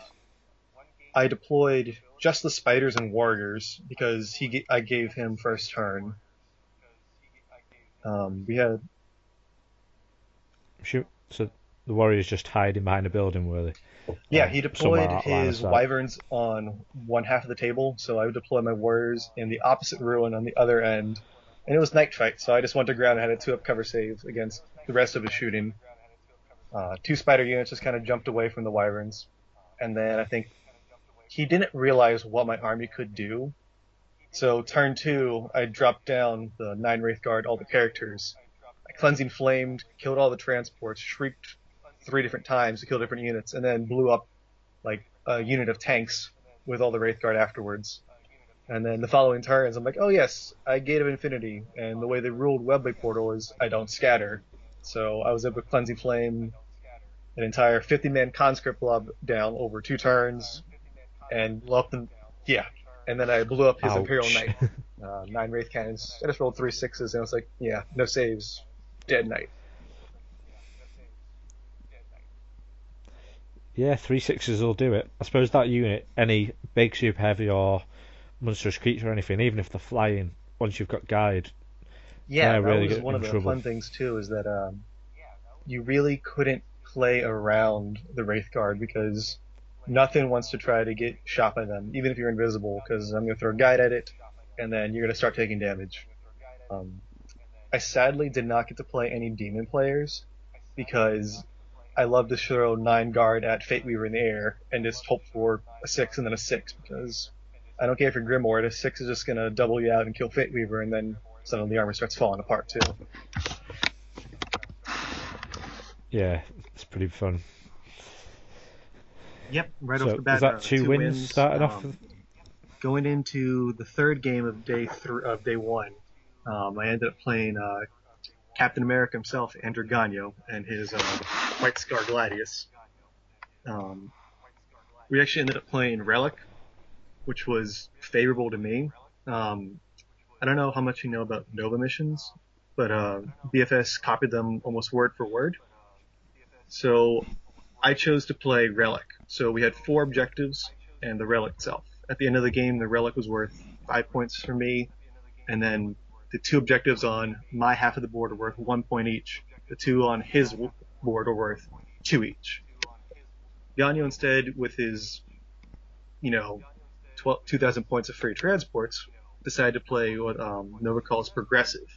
I deployed just the spiders and warriors because he I gave him first turn. Um, we had Shoot. So the warriors just hiding behind a building, were they? Yeah, Um, he deployed of his wyverns on one half of the table, so I would deploy my warriors in the opposite ruin on the other end. And it was night fight, so I just went to ground and had a two up cover save against the rest of his shooting. Uh, two spider units just kind of jumped away from the wyverns, and then I think he didn't realize what my army could do. So turn two, I dropped down the nine wraith guard, all the characters. I cleansing flamed, killed all the transports, shrieked three different times to kill different units, and then blew up like a unit of tanks with all the Wraith Guard afterwards. And then the following turns, I'm like, oh yes, I Gate of Infinity, and the way they ruled Webway Portal is I don't scatter. So I was able to Cleansing Flame an entire 50-man conscript blob down over two turns, and blew up the, yeah, and then I blew up his Ouch. Imperial Knight, uh, nine Wraith Cannons. I just rolled three sixes, and I was like, yeah, no saves, dead Knight. Yeah, three sixes will do it. I suppose that unit, any big super heavy or monstrous creature or anything, even if they're flying, once you've got guide, Yeah, that really was one of the trouble. fun things too. Is that um, you really couldn't play around the Wraith Guard because nothing wants to try to get shot by them, even if you're invisible. Because I'm gonna throw a guide at it, and then you're gonna start taking damage. Um, I sadly did not get to play any demon players because I love to throw nine guard at Fate Weaver in the air and just hope for a six and then a six because I don't care if you're Grimoire, a six is just gonna double you out and kill Fate Weaver, and then suddenly the armor starts falling apart too. yeah, it's pretty fun. Yep, right so off the bat. is that uh, two, wins, starting off? um, with- Going into the third game of day thr of day one, um, I ended up playing uh, Captain America himself, Andrew Gonyo, and his uh, White Scar Gladius. Um, we actually ended up playing Relic, which was favorable to me Um, I don't know how much you know about Nova missions, but uh, BFS copied them almost word for word. So I chose to play Relic. So we had four objectives and the Relic itself. At the end of the game, the Relic was worth five points for me, and then the two objectives on my half of the board are worth one point each. The two on his board are worth two each. Gonyo instead, with his, you know, 12, 2,000 points of free transports, decided to play what um, Nova calls progressive.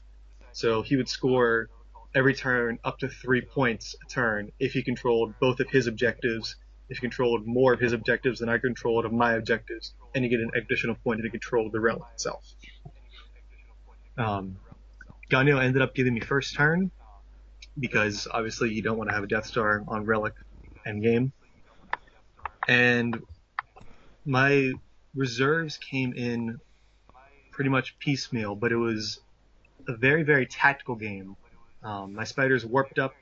So he would score every turn up to three points a turn if he controlled both of his objectives. If he controlled more of his objectives than I controlled of my objectives, and you get an additional point if he controlled the relic itself. Um, Gonyo ended up giving me first turn because obviously you don't want to have a Death Star on Relic Endgame. And my reserves came in pretty much piecemeal, but it was a very, very tactical game. Um, my spiders warped up,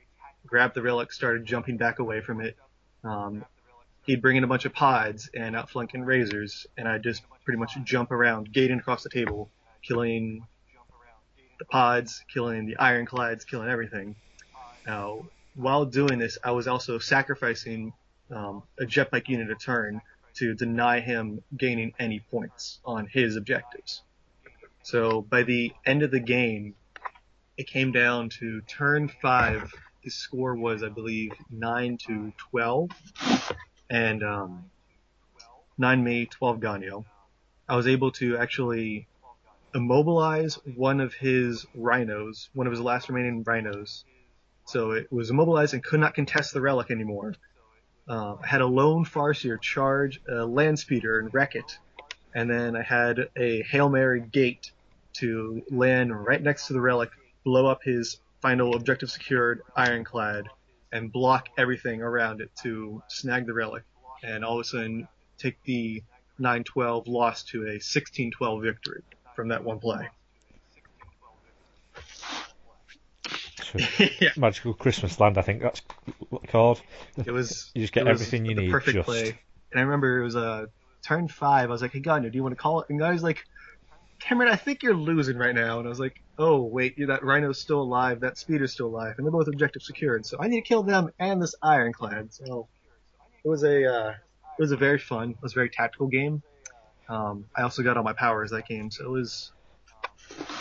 grabbed the relic, started jumping back away from it. Um, he'd bring in a bunch of pods and outflanking razors, and I'd just pretty much jump around, gating across the table, killing the pods, killing the ironclads, killing everything. Now, while doing this, I was also sacrificing um, a jetpack unit a turn to deny him gaining any points on his objectives. So by the end of the game, it came down to turn five. His score was, I believe, nine to twelve, and um, nine me, twelve Gonyo. I was able to actually immobilize one of his rhinos, one of his last remaining rhinos. So it was immobilized and could not contest the relic anymore. Uh, I had a lone Farseer charge a land speeder and wreck it. And then I had a Hail Mary gate to land right next to the relic, blow up his final objective secured ironclad, and block everything around it to snag the relic. And all of a sudden take the 9-12 loss to a 16-12 victory from that one play. yeah. Magical Christmas Land, I think that's what it's called. It was. You just get everything you need. Perfect just. play. And I remember it was a uh, turn five. I was like, "Hey, Gonyo, do you want to call it?" And guy's like, "Cameron, I think you're losing right now." And I was like, "Oh, wait, that rhino's still alive. That speeder's still alive, and they're both objective secured. So I need to kill them and this ironclad." So it was a uh, it was a very fun, it was a very tactical game. Um, I also got all my powers that game, so it was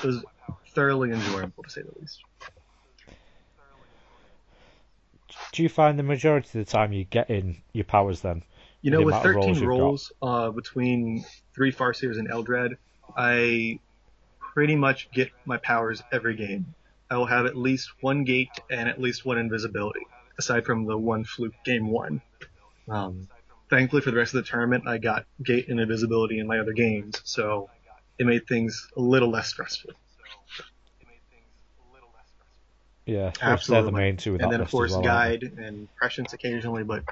it was thoroughly enjoyable to say the least. Do you find the majority of the time you get in your powers then? You know, with 13 rolls, uh, between three Farseers and Eldrad, I pretty much get my powers every game. I will have at least one gate and at least one invisibility, aside from the one fluke game one. Um, thankfully for the rest of the tournament, I got gate and invisibility in my other games, so it made things a little less stressful. Yeah, absolutely. the main two. and then of course well, guide and prescience occasionally, but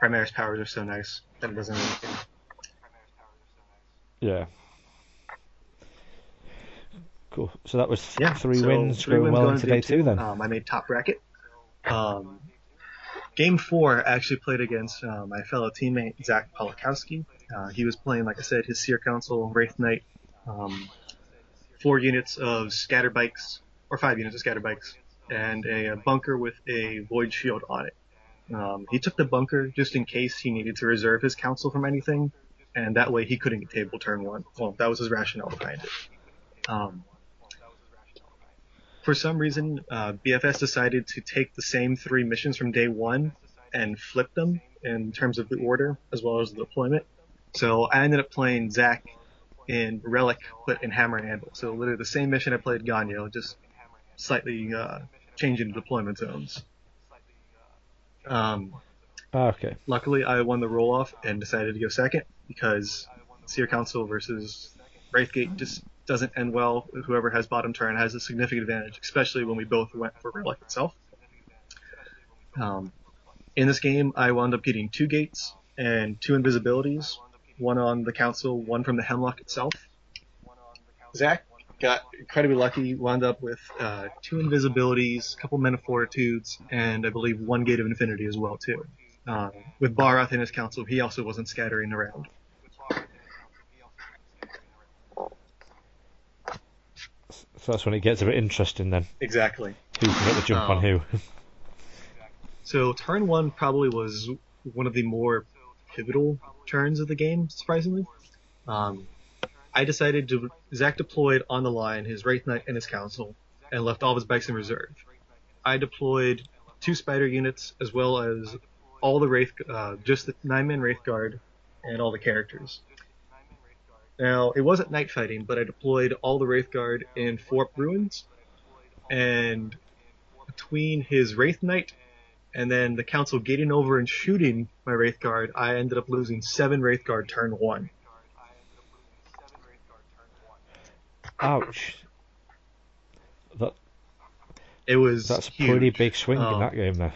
Primaris powers are so nice that it doesn't anything. Yeah. Cool. So that was yeah, three so wins three going wins well going into day two, then. Um, I made top bracket. Um, game four, I actually played against uh, my fellow teammate Zach Polakowski. Uh, he was playing, like I said, his Seer Council Wraith Knight, um, four units of scatter bikes, or five units of scatter bikes, and a, a bunker with a void shield on it. Um, he took the bunker just in case he needed to reserve his council from anything, and that way he couldn't get table turn one. Well, that was his rationale behind it. Um, for some reason, uh, BFS decided to take the same three missions from day one and flip them in terms of the order as well as the deployment. So I ended up playing Zach in Relic, but in Hammer and Anvil. So literally the same mission I played Gonyo, just slightly uh, changing the deployment zones. Um, ah, okay. Luckily, I won the roll off and decided to go second because Seer Council versus Wraithgate just doesn't end well. Whoever has bottom turn has a significant advantage, especially when we both went for Relic itself. Um, in this game, I wound up getting two gates and two invisibilities, one on the council, one from the Hemlock itself. Zach got incredibly lucky, wound up with uh, two invisibilities, a couple men of fortitudes, and I believe one gate of infinity as well too. Uh, with Baharroth in his council, he also wasn't scattering around. So that's when it gets a bit interesting then. Exactly. Who can get the jump on Um, who? So turn one probably was one of the more pivotal turns of the game, surprisingly. Um, I decided to Zach deployed on the line his Wraith Knight and his Council, and left all of his bikes in reserve. I deployed two Spider units as well as all the Wraith, uh, just the nine man Wraith Guard, and all the characters. Now it wasn't night fighting, but I deployed all the Wraith Guard in Fort Ruins, and between his Wraith Knight and then the council getting over and shooting my Wraith Guard, I ended up losing seven Wraith Guard turn one. Ouch. That It was that's a pretty big swing in Um, that game there.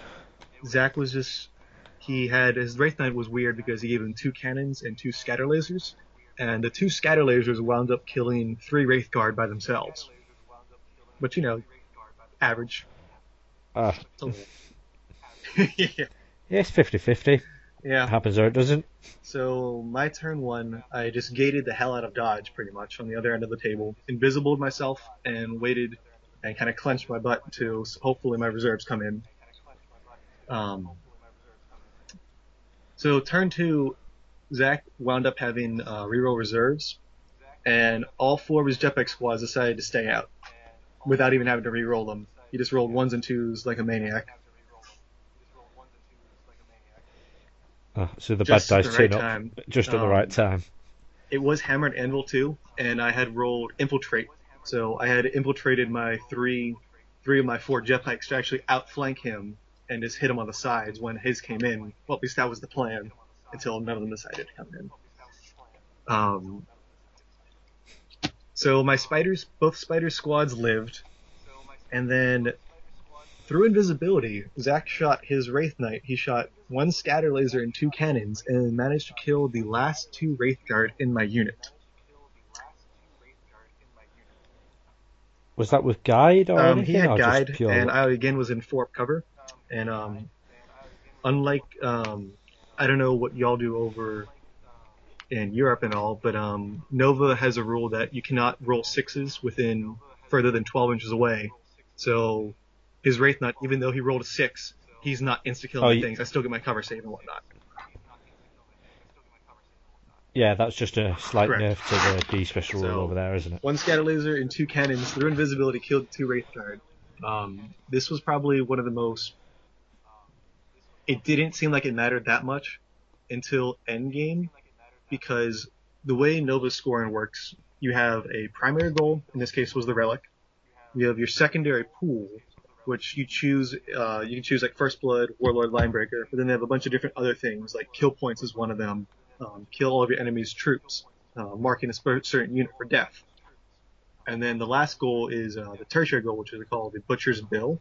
Zach was just he had his Wraith Knight was weird because he gave him two cannons and two scatter lasers, and the two scatter lasers wound up killing three Wraith Guard by themselves. But you know, average. Uh, yeah. yeah, it's 50-50. Yeah. Happens or it doesn't. So my turn one, I just gated the hell out of dodge pretty much on the other end of the table, invisibled myself, and waited and kind of clenched my butt to hopefully my reserves come in. Um, so turn two, Zach wound up having uh, reroll reserves, and all four of his jetpack squads decided to stay out without even having to reroll them. He just rolled ones and twos like a maniac. Uh, so the Just bad dice right turn up just at the Um, right time. it was hammered anvil too, and I had rolled infiltrate. So I had infiltrated my three, three of my four jetpacks to actually outflank him and just hit him on the sides when his came in. Well, at least that was the plan until none of them decided to come in. Um, so my spiders, both spider squads lived, and then through invisibility, Zach shot his Wraith Knight. He shot one scatter laser and two cannons, and managed to kill the last two Wraith Guard in my unit. Was that with guide or Um, anything? he had guide, pure and? I again was in fort cover. And um, unlike um, I don't know what y'all do over in Europe and all, but um, Nova has a rule that you cannot roll sixes within further than 12 inches away. So his Wraith Knight, even though he rolled a six, he's not insta killing Oh, you- things. I still get my cover save and whatnot. Yeah, that's just a slight Correct. nerf to the D special rule So- over there, isn't it? One scatter laser and two cannons through invisibility killed two Wraith Guard. Um, this was probably one of the most. It didn't seem like it mattered that much until endgame, because the way Nova scoring works, you have a primary goal. In this case, was the relic. You have your secondary pool, which you choose. Uh, you can choose like First Blood, Warlord, Linebreaker, but then they have a bunch of different other things. Like kill points is one of them. Um, kill all of your enemy's troops, uh, marking a certain unit for death. And then the last goal is uh, the tertiary goal, which is called the Butcher's Bill,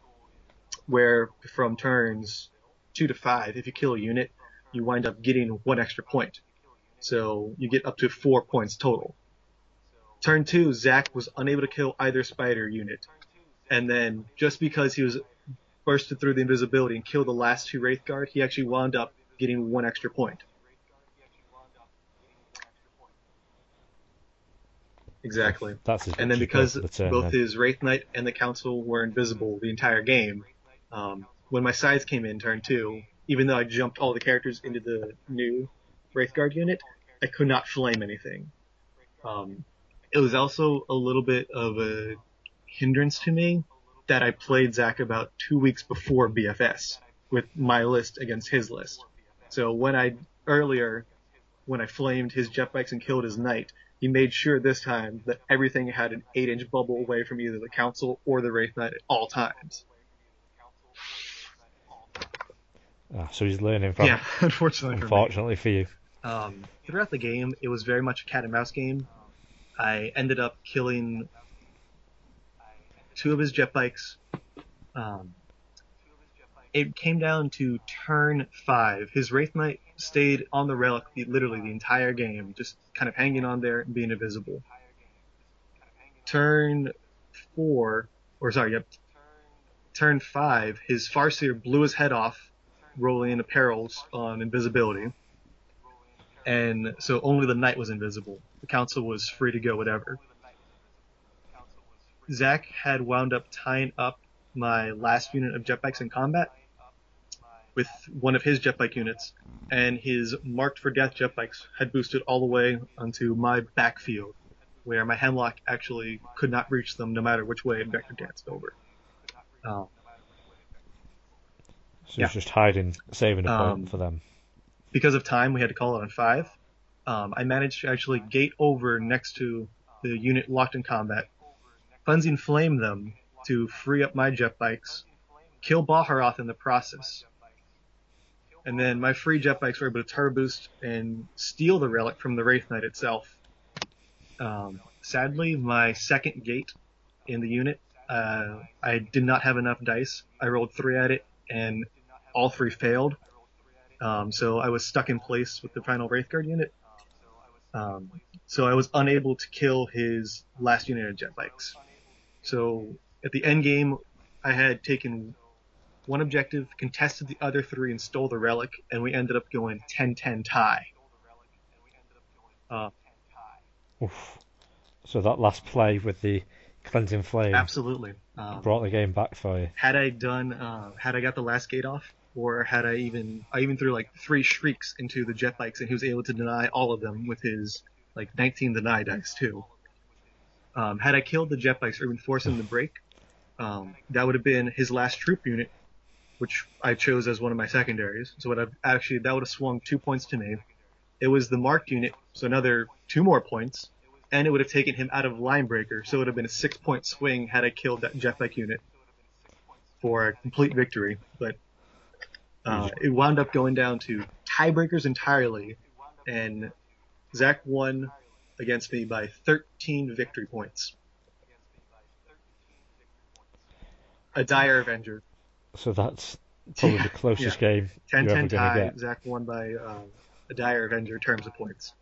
where from turns two to five, if you kill a unit, you wind up getting one extra point. So you get up to four points total. Turn two, Zach was unable to kill either spider unit. And then just because he was bursted through the invisibility and killed the last two Wraith Guard, he actually wound up getting one extra point. Exactly. And then because the turn, both his Wraith Knight and the Council were invisible the entire game, um, when my sides came in turn two, even though I jumped all the characters into the new Wraith Guard unit, I could not flame anything. Um, it was also a little bit of a hindrance to me that I played Zach about two weeks before BFS with my list against his list. So when I earlier, when I flamed his jet bikes and killed his knight, he made sure this time that everything had an eight inch bubble away from either the council or the wraith knight at all times. Ah, so he's learning from. yeah, unfortunately for me. Unfortunately for you. Um, throughout the game, it was very much a cat and mouse game. I ended up killing two of his jet bikes. Um, it came down to turn five. His Wraith Knight stayed on the relic literally the entire game, just kind of hanging on there and being invisible. Turn four, or sorry, yep. Turn five, his Farseer blew his head off, rolling into perils on invisibility and so only the knight was invisible. The council was free to go whatever. Zach had wound up tying up my last unit of jetbikes in combat with one of his jetbike units, and his marked for death jetbikes had boosted all the way onto my backfield, where my hemlock actually could not reach them no matter which way it vector danced over. Um, So Yeah. it's just hiding, saving a point Um, for them. because of time, we had to call it on five. Um, I managed to actually gate over next to the unit locked in combat, cleansing flame them to free up my jet bikes, kill Baharroth in the process. And then my free jet bikes were able to turbo boost and steal the relic from the Wraith Knight itself. Um, sadly, my second gate in the unit, uh, I did not have enough dice. I rolled three at it, and all three failed. Um, so I was stuck in place with the final Wraith Guard unit. Um, so I was unable to kill his last unit of jet bikes. So at the end game, I had taken one objective, contested the other three, and stole the relic, and we ended up going 10-10 tie. Uh, Oof. So that last play with the cleansing flame absolutely. Um, brought the game back for you. had I done, uh, had I got the last gate off, or had I even, I even threw like three shrieks into the jet bikes, and he was able to deny all of them with his like 19 deny dice too. Um, had I killed the jet bikes or even forced him to break, um, that would have been his last troop unit, which I chose as one of my secondaries. So have actually that would have swung two points to me. It was the marked unit, so another two more points, and it would have taken him out of line breaker, so it would have been a six point swing had I killed that jetbike unit for a complete victory. But uh, it wound up going down to tiebreakers entirely, and Zach won against me by 13 victory points. A dire Avenger. So that's probably the closest game 10 you're ever 10 going tie. get. Zach won by uh, a dire Avenger in terms of points.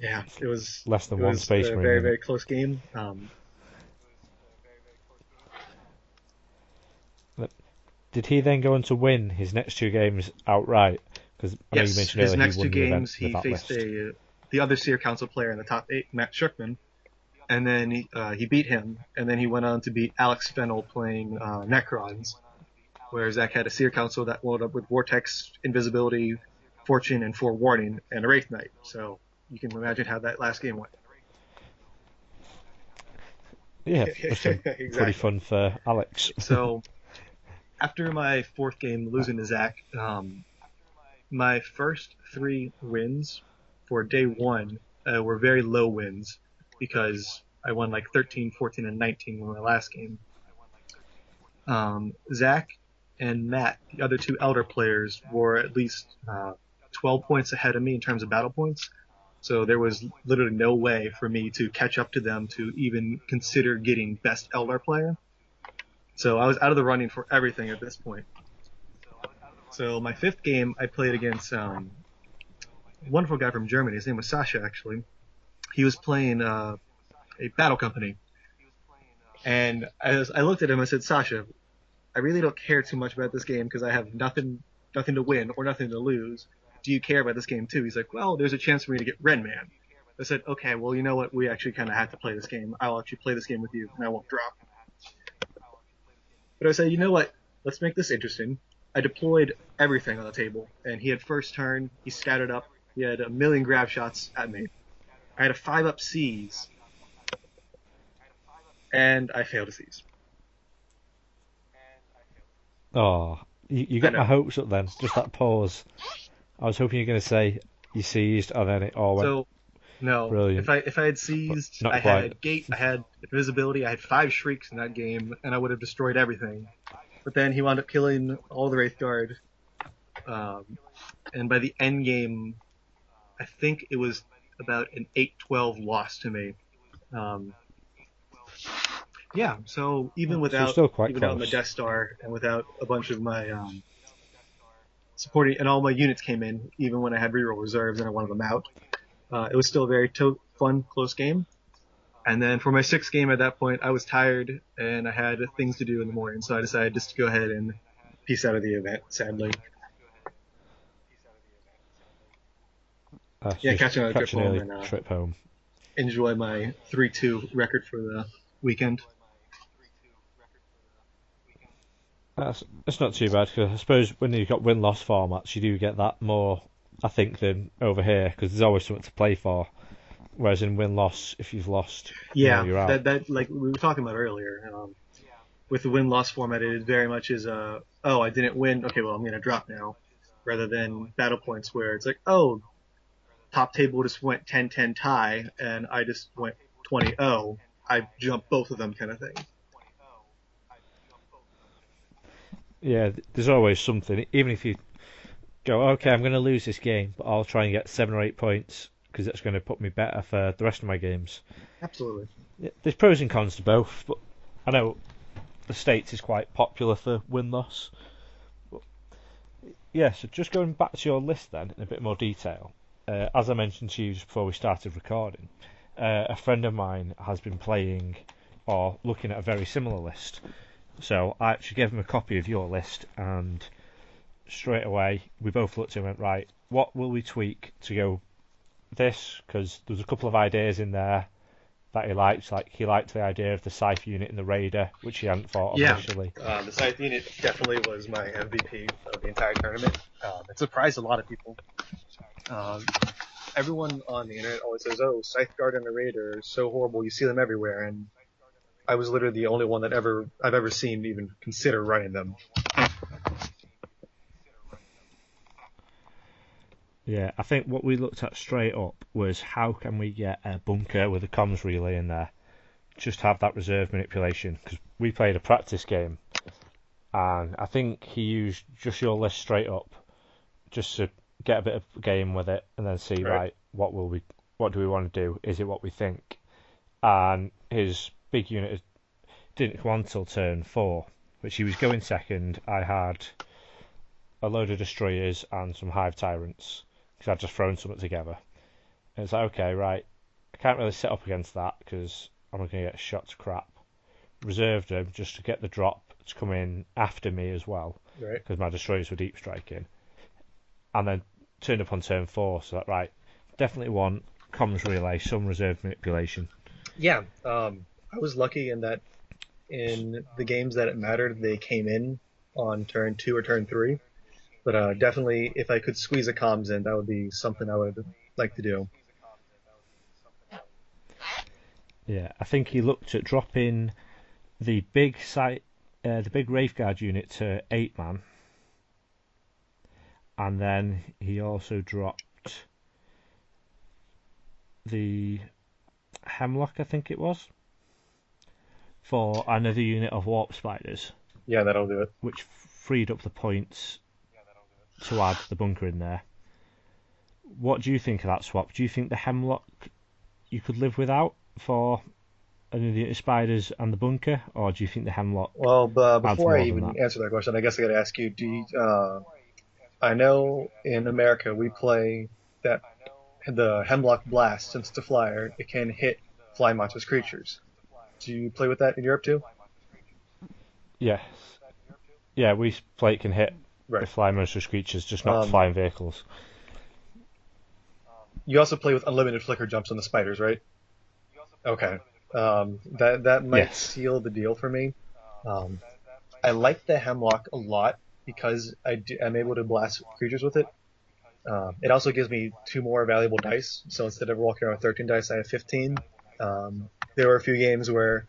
Yeah, it was Less than one space a very very close game. Um, Did he then go on to win his next two games outright? Because I know yes, you mentioned his next he two won the event games he faced list. a the other Seer Council player in the top eight, Matt Schuckman, and then he, uh, he beat him, and then he went on to beat Alex Fennell playing uh, Necrons, where Zach had a Seer Council that wound up with Vortex, Invisibility, Fortune, and Forewarning, and a Wraith Knight. So you can imagine how that last game went. Yeah, been pretty fun for Alex. So after my fourth game losing to Zach, um, my first three wins for day one uh, were very low wins because I won like 13, 14, and 19 in my last game. Um, Zach and Matt, the other two Eldar players, were at least uh, 12 points ahead of me in terms of battle points. So there was literally no way for me to catch up to them to even consider getting best Eldar player. So I was out of the running for everything at this point. So my fifth game, I played against um, a wonderful guy from Germany. His name was Sasha, actually. He was playing uh, a battle company, and as I looked at him, I said, "Sasha, I really don't care too much about this game because I have nothing, nothing to win or nothing to lose. Do you care about this game too?" He's like, "Well, there's a chance for me to get Red Man." I said, "Okay, well, you know what? We actually kind of have to play this game. I'll actually play this game with you, and I won't drop." But I said, you know what? Let's make this interesting. I deployed everything on the table, and he had first turn. He scattered up. He had a million grav shots at me. I had a five up seize, and I failed a seize. Oh, you, you got my hopes up then. Just that pause. I was hoping you were going to say you seized and then it all went. So, no. Brilliant. If I if I had seized, I quite. had gate, I had invisibility, I had five shrieks in that game, and I would have destroyed everything. But then he wound up killing all the Wraith Guard. Um, and by the end game, I think it was about an 8-12 loss to me. Um, yeah, so even without quite even without my. Death Star and without a bunch of my um, supporting, and all my units came in, even when I had reroll reserves and I wanted them out. Uh, it was still a very to- fun, close game. And then for my sixth game at that point, I was tired and I had things to do in the morning, so I decided just to go ahead and peace out of the event, sadly. Uh, Yeah, just catch another catch trip home and, uh, trip home. Enjoy my three-two record for the weekend. That's it's not too bad because I suppose when you've got win loss formats, you do get that more, I think, than over here because there's always something to play for. Whereas in win loss, if you've lost, you Yeah, know you're out. that that like we were talking about earlier. Um, with the win-loss format, it very much is a oh I didn't win. Okay, well I'm gonna drop now, rather than battle points where it's like oh top table just went 10-10 tie and I just went 20-0. I jumped both of them kind of thing. Yeah, there's always something. Even if you go, okay, I'm going to lose this game, but I'll try and get seven or eight points because that's going to put me better for the rest of my games. Absolutely. Yeah, There's pros and cons to both, but I know the states is quite popular for win loss. Yeah, so just going back to your list then in a bit more detail. Uh, as I mentioned to you just before we started recording, uh, a friend of mine has been playing or looking at a very similar list. So I actually gave him a copy of your list, and straight away we both looked at it and went, right, what will we tweak to go this? Because there's a couple of ideas in there that he likes. Like he liked the idea of the Scythe unit and the Raider, which he hadn't thought of Yeah. initially. Uh, the Scythe unit definitely was my MVP of the entire tournament. Um, it surprised a lot of people. Um, everyone on the internet always says, "Oh, Scythe Guard and the Raider are so horrible. You see them everywhere." And I was literally the only one that ever I've ever seen even consider running them. Yeah, I think what we looked at straight up was how can we get a bunker with a comms relay in there, just have that reserve manipulation because we played a practice game, and I think he used just your list straight up, just to get a bit of game with it and then see Right. right, what will we what do we want to do? Is it what we think? And his big unit didn't come on till turn four, which he was going second. I had a load of destroyers and some hive tyrants because I'd just thrown something together. And it's like, okay, right, I can't really set up against that because I'm going to get shot to crap. Reserved them just to get the drop to come in after me as well Right. because my destroyers were deep striking. And then turned up on turn four, so that, right, definitely want comms relay, some reserve manipulation. Yeah. Um, I was lucky in that in the games that it mattered, they came in on turn two or turn three. But uh, definitely, if I could squeeze a comms in, that would be something I would like to do. Yeah, I think he looked at dropping the big scythe, uh, the big Wraithguard unit to eight man, and then he also dropped the Hemlock, I think it was, for another unit of Warp Spiders, Yeah, that'll do it. which freed up the points to add the bunker in there. What do you think of that swap? Do you think the Hemlock you could live without for the spiders and the bunker, or do you think the Hemlock? Well, but before I even that. answer that question, I guess I got to ask you: Do you, uh, I know in America we play that the Hemlock Blast, since it's a flyer, it can hit fly monstrous creatures. Do you play with that in Europe too? Yes. Yeah, we play it can hit Right. the flying monstrous creatures, just not Um, flying vehicles. You also play with unlimited flicker jumps on the spiders, right? Okay. Um, that that might Yes. seal the deal for me. Um, I like the hemlock a lot because I do, I'm able to blast creatures with it. Um, it also gives me two more valuable dice. So instead of walking around with 13 dice, I have 15. Um, there were a few games where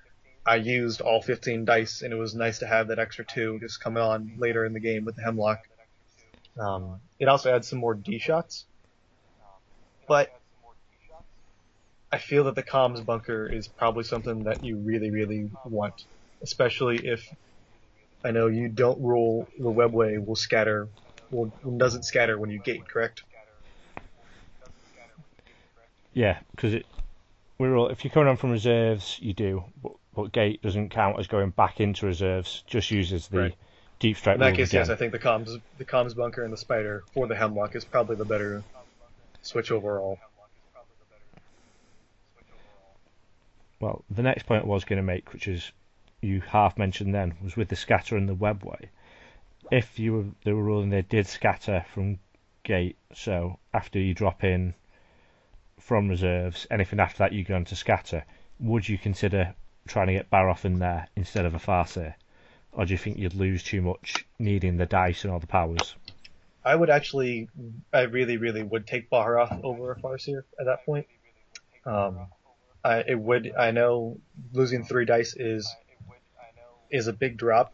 I used all 15 dice, and it was nice to have that extra two just come on later in the game with the hemlock. Um, it also adds some more D shots, but I feel that the comms bunker is probably something that you really, really want, especially if I know you don't rule the webway will scatter, will doesn't scatter when you gate, correct? Yeah, because it we're all if you're coming on from reserves, you do, but, but gate doesn't count as going back into reserves. Just uses the Right. deep strike In that case, again. yes, I think the comms, the comms bunker and the spider for the hemlock is probably the better switch overall. Well, the next point I was going to make, which is you half mentioned then, was with the scatter and the webway. If you were they were ruling they did scatter from gate, so after you drop in from reserves. Anything after that, you go on to scatter. Would you consider trying to get Baharroth in there instead of a Farseer? Or do you think you'd lose too much needing the dice and all the powers? I would actually, I really, really would take Baharroth over a Farseer at that point. Um, I, it would, I know losing three dice is, is a big drop,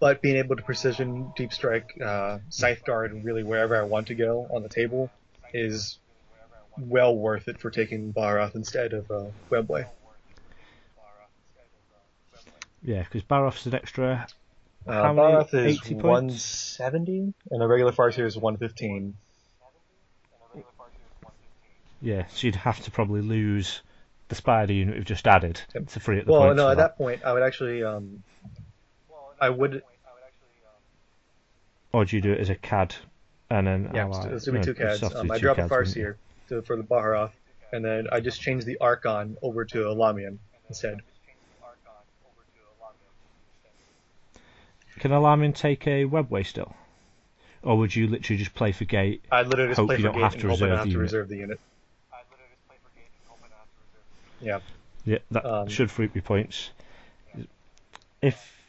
but being able to precision deep strike, uh, scythe guard really wherever I want to go on the table is well worth it for taking Baharroth instead of, uh, Webway. Yeah, because Baharroth's an extra. Uh? Baharroth is 80 points? 170, and a regular Farseer is 115. Yeah, so you'd have to probably lose the spider unit we've just added to free up the Well, points. no, at that point, I would actually, um, I would, Or do you do it as a CAD and then yeah, ally? let's do me two cads. Um, I drop a cads? Farseer to, for the Baharroth, and then I just change the Archon over to a Lamian instead. Can Alarmin take a webway still? Or would you literally just play for gate? I literally just Hope play you for don't gate have and to hope I reserve don't have the to unit. reserve the unit. Yeah. Yeah, that Um, should free up your points. If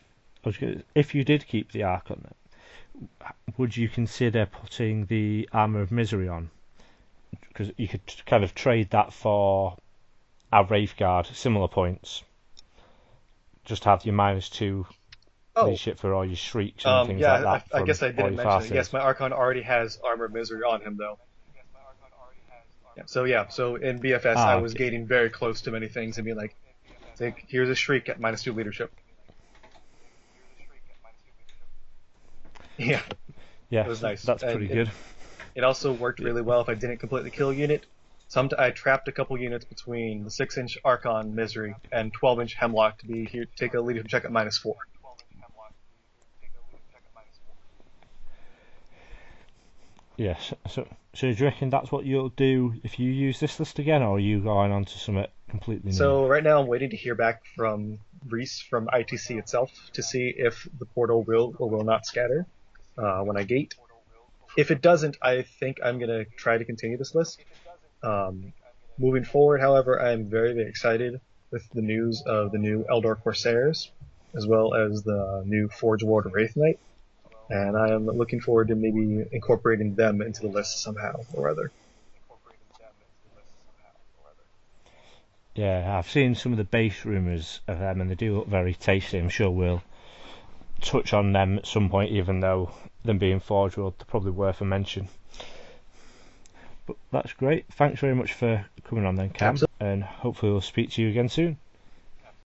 gonna, if you did keep the Archon, would you consider putting the Armor of Misery on? Because you could kind of trade that for a Wraithguard, similar points. Just have your minus two Oh, leadership for all your shrieks and um, things yeah, like that. I, I guess I didn't mention it. Farseers. Yes, my Archon already has Armor of Misery on him, though. Yeah, so yeah, so in BFS, Ah, I was okay. gating very close to many things and being like, take, here's a Shriek at minus two leadership. Yeah, yeah, it was nice. That's pretty it- good. It also worked really well if I didn't completely kill a unit. Some I trapped a couple units between the six inch Archon Misery and twelve inch Hemlock to be here take a leadership check at minus four. Yes. So, so do you reckon that's what you'll do if you use this list again, or are you going on to something completely new? So right now I'm waiting to hear back from Reece from ITC itself to see if the portal will or will not scatter uh, when I gate. If it doesn't, I think I'm gonna try to continue this list. Um, moving forward, however, I'm very very excited with the news of the new Eldar Corsairs, as well as the new Forge World Wraith Knight, and I am looking forward to maybe incorporating them into the list somehow or other. Yeah, I've seen some of the base rumours of them, and they do look very tasty. I'm sure we'll touch on them at some point, even though them being Forge World, they're probably worth a mention. But that's great. Thanks very much for coming on then, Cam, Absolutely. and hopefully we'll speak to you again soon.